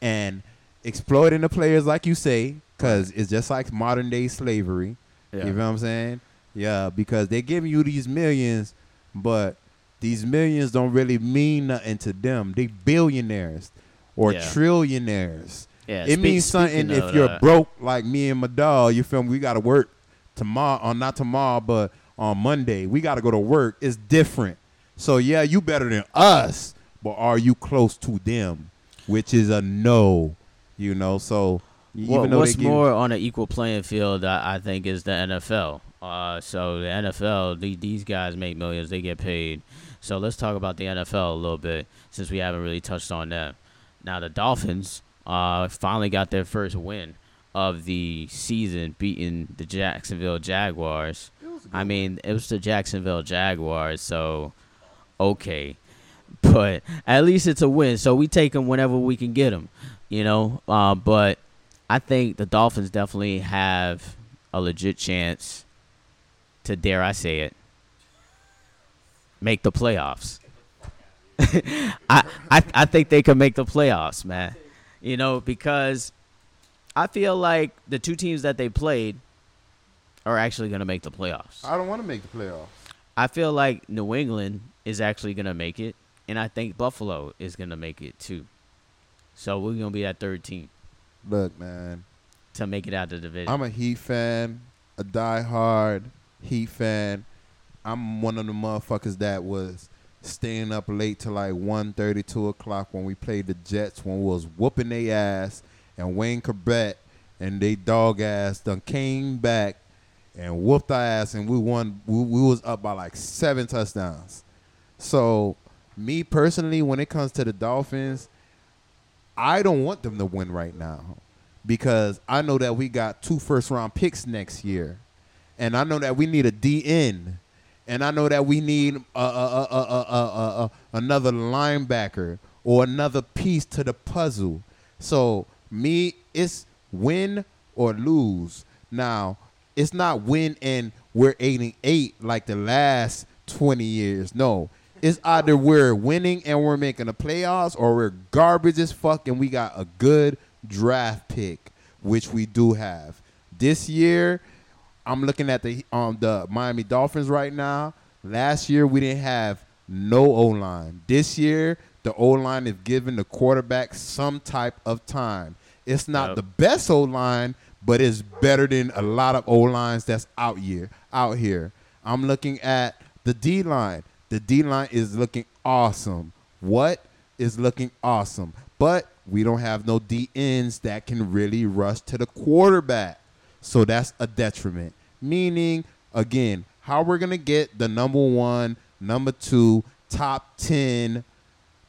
and exploiting the players like you say because it's just like modern day slavery Yeah. you know what I'm saying? Yeah, because they're giving you these millions, but these millions don't really mean nothing to them. They billionaires or Yeah. trillionaires. Yeah, it speak- means something if you're that- broke like me and my dog. You feel me? We got to work tomorrow, or not tomorrow, but on Monday. We got to go to work. It's different. So yeah, you better than us, but are you close to them? Which is a no. You know, so Well, though what's give, more on an equal playing field, I, I think, is the NFL. Uh, so the NFL, the, these guys make millions, they get paid. So let's talk about the NFL a little bit, since we haven't really touched on that. Now the Dolphins uh, finally got their first win of the season, beating the Jacksonville Jaguars. I mean, it was the Jacksonville Jaguars, so okay, but at least it's a win. So we take them whenever we can get them, you know. Uh, but I think the Dolphins definitely have a legit chance to dare I say it, make the playoffs. I, I I think they can make the playoffs, man. You know, because I feel like the two teams that they played are actually going to make the playoffs. I don't want to make the playoffs. I feel like New England is actually going to make it, and I think Buffalo is going to make it too. So we're going to be that third team Look, man, to make it out of the division. I'm a Heat fan, a diehard Heat fan. I'm one of the motherfuckers that was staying up late till like 1.30, 2 o'clock when we played the Jets when we was whooping their ass and Wayne Chrebet and they dog ass done came back and whooped our ass and we won. We, we was up by like seven touchdowns. So me personally, when it comes to the Dolphins, I don't want them to win right now because I know that we got two first round picks next year, and I know that we need a DN, and I know that we need a, a, a, another linebacker or another piece to the puzzle. So me, it's win or lose. Now it's not win and we're eight and eight like the last twenty years. No, it's either we're winning and we're making the playoffs, or we're garbage as fuck and we got a good draft pick, which we do have. This year, I'm looking at the um the Miami Dolphins right now. Last year we didn't have no O line. This year the O line is giving the quarterback some type of time. It's not Yep. the best O line, but it's better than a lot of O lines that's out here. Out here, I'm looking at the D line. The D line is looking awesome. What is looking awesome? But we don't have no D ends that can really rush to the quarterback. So that's a detriment. Meaning, again, how we're gonna get the number one, number two, top ten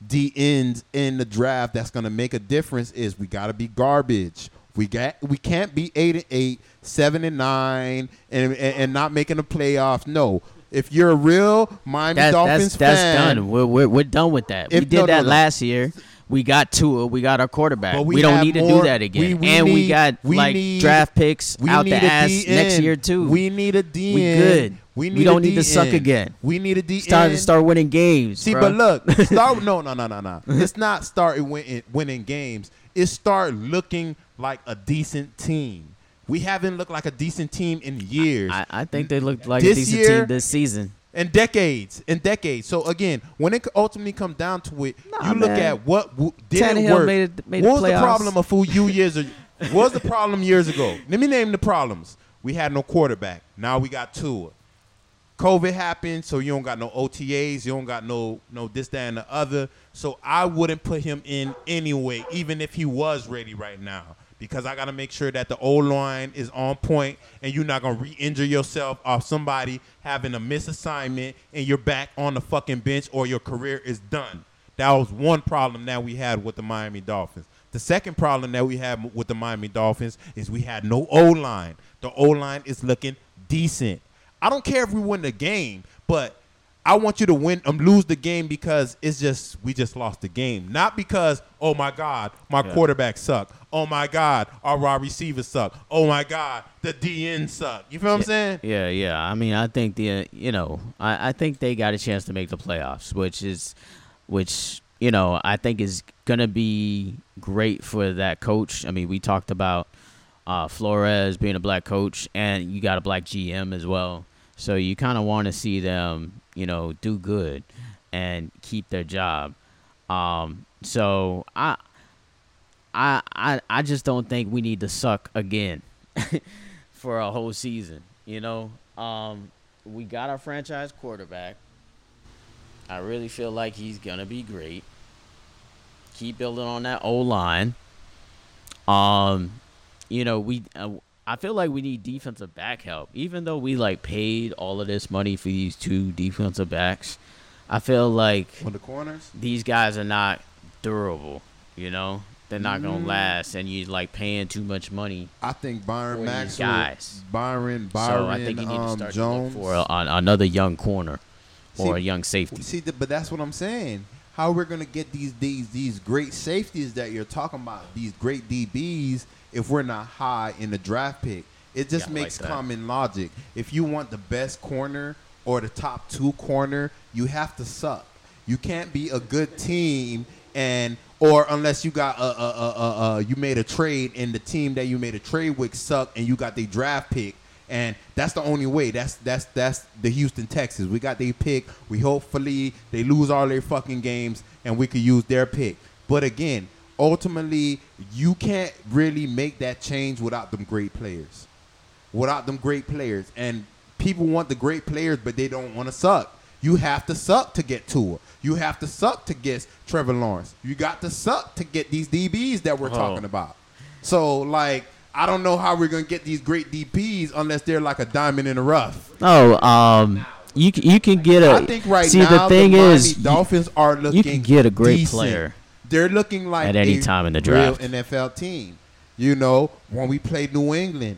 D ends in the draft that's gonna make a difference is we gotta be garbage. We got we can't be eight and eight, seven and nine, and and, and not making the playoffs. No. If you're a real Miami That, Dolphins that's fan, that's done. We're, we're, we're done with that. we did no, no, that no. last year. We got Tua. We got our quarterback. But We, we don't need to more- do that again. we- we and we got we like need- draft picks we out need the ass DN. next year too. We need a DN. We good. We, We don't need to suck again. We need a DN. Start start winning games. See, bruh. but look, start no, no, no, no, no. It's not start winning, winning games. It's start looking like a decent team. We haven't looked like a decent team in years, I, I think they looked like This a decent year- team this season. In decades, in decades. So again, when it ultimately comes down to it, Nah, you look at what w- didn't Tannehill work. made it- made what the was the playoffs. problem a few you years ago? What was the problem years ago? Let me name the problems. We had no quarterback. Now we got Tua. COVID happened, so you don't got no OTAs, you don't got no no this, that, and the other. So I wouldn't put him in anyway, even if he was ready right now. Because I gotta make sure that the O line is on point and you're not gonna re-injure yourself off somebody having a misassignment and you're back on the fucking bench or your career is done. That was one problem that we had with the Miami Dolphins. The second problem that we had with the Miami Dolphins is we had no O line. The O line is looking decent. I don't care if we win the game, but I want you to win um lose the game because it's just we just lost the game. Not because, oh my God, my quarterback suck. Oh my God, our wide receivers suck. Oh my God, the DN suck. You feel what I'm saying? Yeah, yeah. I mean, I think the uh, you know, I, I think they got a chance to make the playoffs, which is, which you know, I think is gonna be great for that coach. I mean, we talked about uh, Flores being a black coach, and you got a black GM as well. So you kind of want to see them, you know, do good and keep their job. Um, so I, I, I, I just don't think we need to suck again for a whole season. You know, um, we got our franchise quarterback. I really feel like he's gonna be great. Keep building on that O line. Um, you know, we. Uh, I feel like we need defensive back help, even though we like paid all of this money for these two defensive backs. I feel like On the corners? these guys are not durable. You know, they're not gonna last, and you're like paying too much money. I think Byron Maxwell, guys. Byron, Byron, so I think you need to um, start Jones. to for a, an, another young corner or a young safety. See, th- but that's what I'm saying. How we're gonna get these these these great safeties that you're talking about, these great DBs, if we're not high in the draft pick? It just Yeah, I like makes common logic. If you want the best corner or the top two corner, you have to suck. You can't be a good team and or unless you got a, a, a, a, a you made a trade and the team that you made a trade with suck and you got the draft pick and that's the only way. That's that's that's the Houston Texans. We got their pick. We hopefully they lose all their fucking games and we could use their pick. But again, ultimately, you can't really make that change without them great players. Without them great players. And people want the great players, but they don't want to suck. You have to suck to get Tua. You have to suck to get Trevor Lawrence. You got to suck to get these DBs that we're Oh. talking about. So, like, I don't know how we're gonna get these great DPs unless they're like a diamond in the rough. Oh, um, you can, you can get a. I think right see, now the thing Miami is, you- are looking. can get a great decent. player They're looking like at any a time in the real draft. NFL team. You know, when we played New England,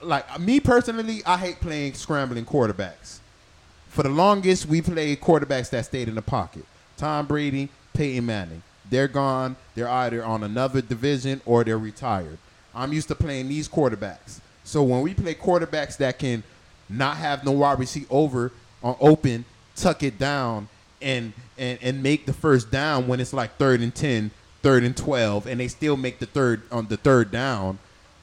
like me personally, I hate playing scrambling quarterbacks. For the longest, we played quarterbacks that stayed in the pocket. Tom Brady, Peyton Manning. They're gone. They're either on another division or they're retired. I'm used to playing these quarterbacks. So when we play quarterbacks that can not have no wide receiver over on open, tuck it down, and, and and make the first down when it's like third and 10, third and 12, and they still make the third on the third down.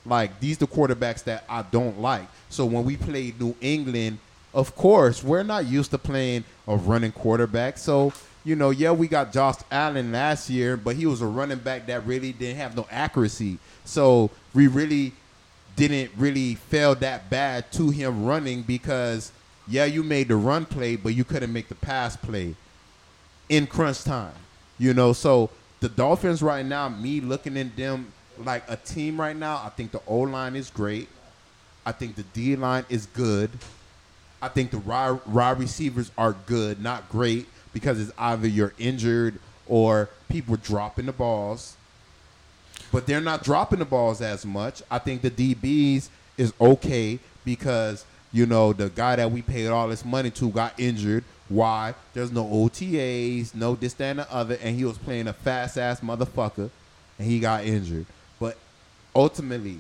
Like these the quarterbacks that I don't like. So when we played New England, of course, we're not used to playing a running quarterback. So, you know, yeah, we got Josh Allen last year, but he was a running back that really didn't have no accuracy. So we really didn't really feel that bad to him running because yeah, you made the run play, but you couldn't make the pass play in crunch time. You know, so the Dolphins right now, me looking at them like a team right now, I think the O line is great. I think the D line is good. I think the raw, receivers are good, not great, because it's either you're injured or people are dropping the balls. But they're not dropping the balls as much. I think the DBs is okay because you know the guy that we paid all this money to got injured. Why? There's no OTAs, no this, that, and the other, and he was playing a fast ass motherfucker, and he got injured. But ultimately,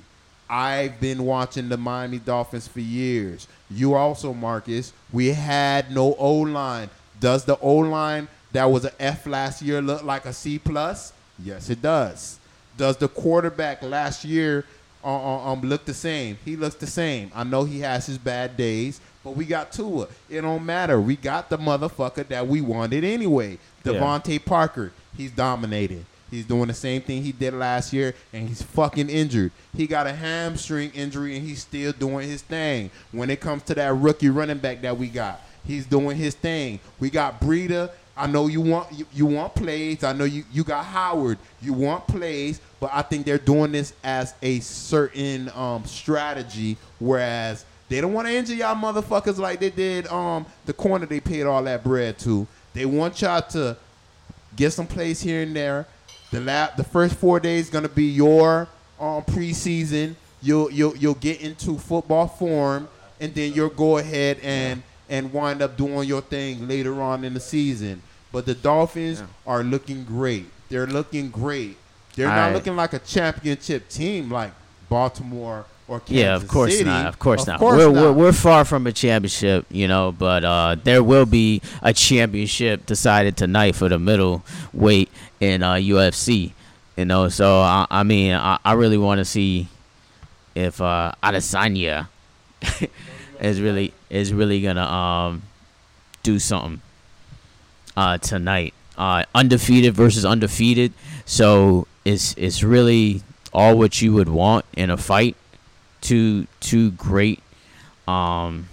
I've been watching the Miami Dolphins for years. You also, Marcus. We had no O line. Does the O line that was an F last year look like a C plus? Yes, it does. Does the quarterback last year uh, uh, um look the same? He looks the same. I know he has his bad days, but we got Tua. It don't matter. We got the motherfucker that we wanted anyway. Yeah. Parker. He's dominated. He's doing the same thing he did last year, and he's fucking injured. He got a hamstring injury, and he's still doing his thing. When it comes to that rookie running back that we got, he's doing his thing. We got Breida. I know you want you, you want plays. I know you, you got Howard. You want plays, but I think they're doing this as a certain um, strategy. Whereas they don't want to injure y'all motherfuckers like they did um, the corner they paid all that bread to. They want y'all to get some plays here and there. The lab, the first four days gonna be your um, preseason. You'll you'll you'll get into football form, and then you'll go ahead and and wind up doing your thing later on in the season. But the Dolphins are looking great. They're looking great. They're not I- looking like a championship team like Baltimore or Kansas Yeah, of course City. not. Of course Of not. course we're, not. We're, we're far from a championship, you know, but uh, there will be a championship decided tonight for the middleweight in uh, UFC, you know. So, I, I mean, I, I really want to see if uh, Adesanya is really is really gonna um, do something uh, tonight. Uh, undefeated versus undefeated, so it's it's really all what you would want in a fight two two great um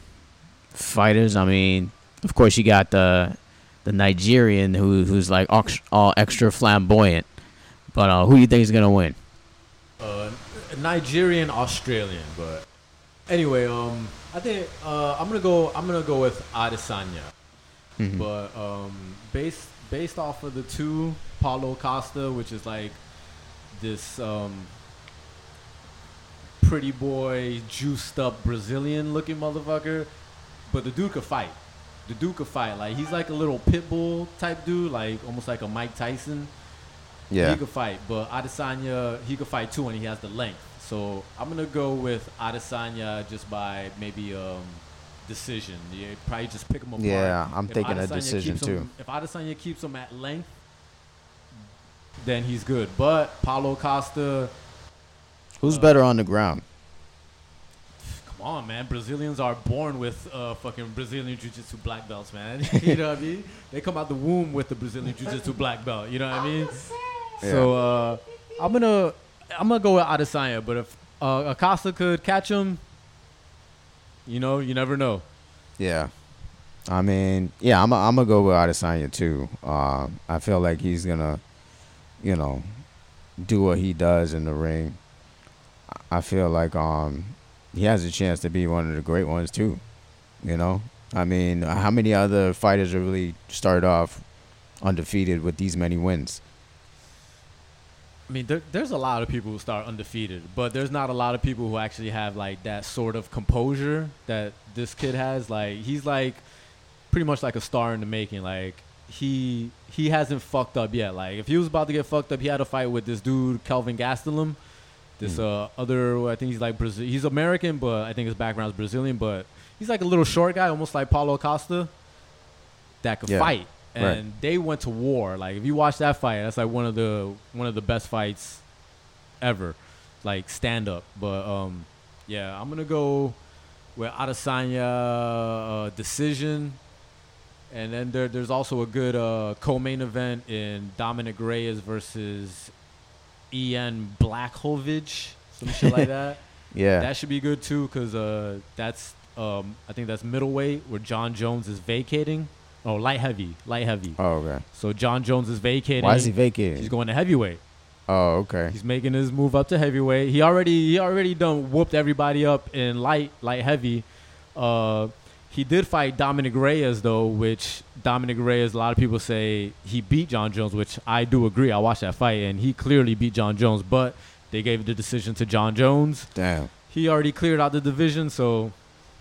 fighters. I mean, of course you got the the Nigerian who who's like all extra flamboyant. But uh, who do you think is gonna win? uh, Nigerian Australian, but anyway, um, I think uh, I'm gonna go. I'm gonna go with Adesanya, Mhm. but um, based based off of the two Paulo Costa, which is like this um, pretty boy, juiced up Brazilian looking motherfucker, but the dude could fight. The dude could fight. Like he's like a little pit bull type dude, like almost like a Mike Tyson. Yeah, he could fight, but Adesanya he could fight too, and he has the length. So I'm gonna go with Adesanya just by maybe um, decision. Yeah, probably just pick him apart. Yeah, I'm If thinking a decision keeps him- too. If Adesanya keeps him at length, then he's good. But Paulo Costa, Who's better on the ground? come on, man, Brazilians are born with uh, fucking Brazilian jiu-jitsu black belts, man. you know what I mean? They come out the womb with the Brazilian jiu-jitsu black belt. You know what I mean? So uh, I'm gonna I'm gonna go with Adesanya, but if uh, Acosta could catch him, you know, you never know. Yeah. I mean, yeah, I'm I'm gonna go with Adesanya too. Uh, I feel like he's gonna, you know, do what he does in the ring. I feel like um he has a chance to be one of the great ones too. You know, I mean, how many other fighters have really started off undefeated with these many wins? I mean, there, there's a lot of people who start undefeated, but there's not a lot of people who actually have like that sort of composure that this kid has. Like he's like pretty much like a star in the making. Like he he hasn't fucked up yet. Like if he was about to get fucked up, he had a fight with this dude Kelvin Gastelum. This uh other I think he's like Brazil. He's American, but I think his background is Brazilian. But he's like a little short guy, almost like Paulo Costa, that could Yeah, fight. And right. they went to war. Like if you watch that fight, that's like one of the one of the best fights ever, like stand up. But um, yeah, I'm gonna go with Adesanya uh, decision, and then there there's also a good uh, co-main event in Dominic Reyes versus Ian Blachowicz, some shit like that. Yeah. That should be good too, cause uh, that's um, I think that's middleweight where Jon Jones is vacating. Oh, light heavy, light heavy. oh, okay. So Jon Jones is vacating. Why is he vacating? He's going to heavyweight. Oh, okay. He's making his move up to heavyweight. He already he already done whooped everybody up in light light heavy. Uh, he did fight Dominic Reyes though, which Dominic Reyes a lot of people say he beat Jon Jones, which I do agree. I watched that fight and he clearly beat Jon Jones, but they gave the decision to Jon Jones. Damn. He already cleared out the division, so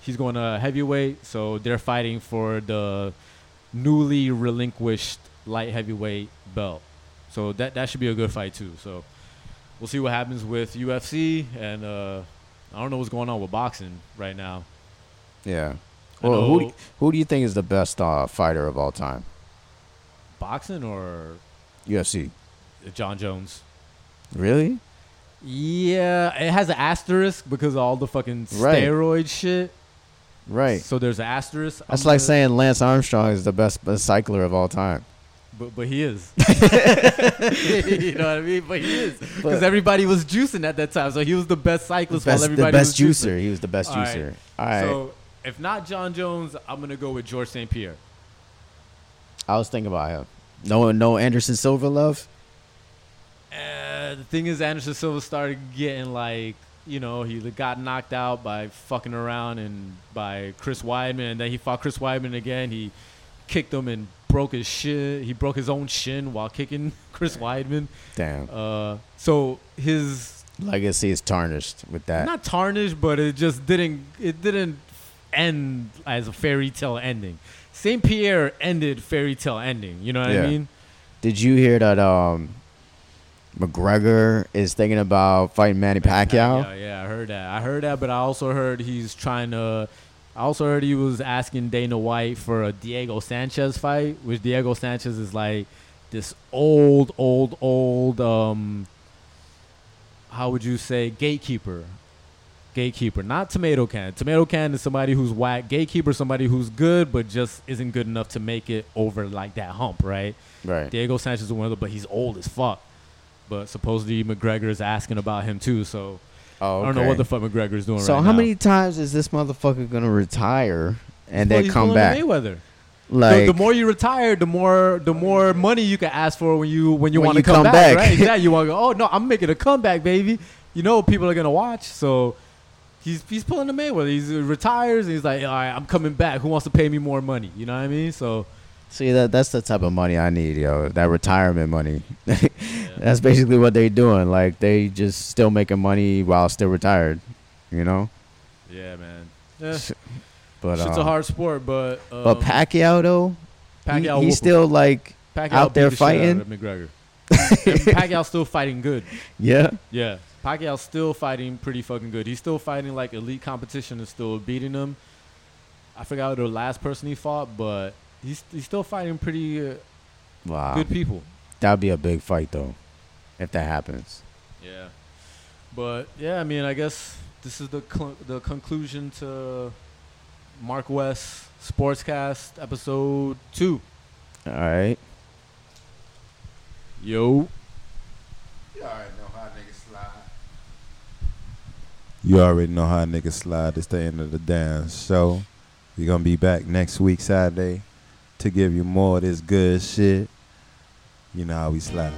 he's going to heavyweight. So they're fighting for the newly relinquished light heavyweight belt. So that that should be a good fight too. So we'll see what happens with UFC, and uh, I don't know what's going on with boxing right now. Yeah. Well, who do, know- who do you think is the best uh, fighter of all time? Boxing or UFC. Jon Jones? Really? Yeah, it has an asterisk because of all the fucking Right. steroid shit. Right. So there's an asterisk. That's I'm like gonna- saying Lance Armstrong is the best, best cycler of all time. But but he is. you know what I mean? But he is because But- everybody was juicing at that time, so he was the best cyclist while Best, the everybody best was juicer. juicing. He was the best All right. juicer. All right. So if not Jon Jones, I'm gonna go with George St. Pierre. I was thinking about him. No, no Anderson Silva love. Uh, the thing is, Anderson Silva started getting like, you know, he got knocked out by fucking around and by Chris Weidman, and then he fought Chris Weidman again. He kicked him and broke his shin. He broke his own shin while kicking Chris Weidman. Damn. Uh, so his Legacy is tarnished with that. not tarnished, but it just didn't. It didn't end as a fairy tale ending. Saint Pierre ended fairy tale ending. You know what Yeah. I mean? Did you hear that? Um, McGregor is thinking about fighting Manny Pacquiao. Yeah, yeah, I heard that. I heard that, but I also heard he's trying to. I also heard he was asking Dana White for a Diego Sanchez fight, which Diego Sanchez is like this old, old, old. Um, how would you say gatekeeper? Gatekeeper, not tomato can. Tomato can is somebody who's whack. Gatekeeper, is somebody who's good but just isn't good enough to make it over like that hump, right? Right. Diego Sanchez is one of them, but he's old as fuck. But supposedly McGregor is asking about him too, so Oh, I don't know what the fuck McGregor is doing So right how now. many times is this motherfucker gonna retire and Well, then come back? Mayweather. Like the, the more you retire, the more the more money you can ask for when you when you want to come, come back, back. right? Exactly. You want to go? Oh no, I'm making a comeback, baby. You know people are gonna watch, so he's he's pulling the Mayweather. He's uh, retires and he's like, all right, I'm coming back. Who wants to pay me more money? You know what I mean? So See that that's the type of money I need, yo. That retirement money. that's basically what they're doing. Like they just still making money while still retired. You know? yeah, man. Yeah, But it's a hard sport, but um, But Pacquiao though, he- Pacquiao he's whoop him. still like Pacquiao out there the out fighting? of McGregor. Pacquiao's still fighting good. yeah. Yeah, Pacquiao's still fighting pretty fucking good. He's still fighting like elite competition and still beating them. I forgot the last person he fought, but he's he's still fighting pretty uh, Wow. good people. That'd be a big fight though, if that happens. Yeah, but yeah, I mean, I guess this is the cl- the conclusion to Mark West Sportscast episode two. All right. Yo. You already know how niggas slide. You already know how niggas slide. It's the end of the dance show. We're gonna be back next week Saturday to give you more of this good shit. You know how we slide.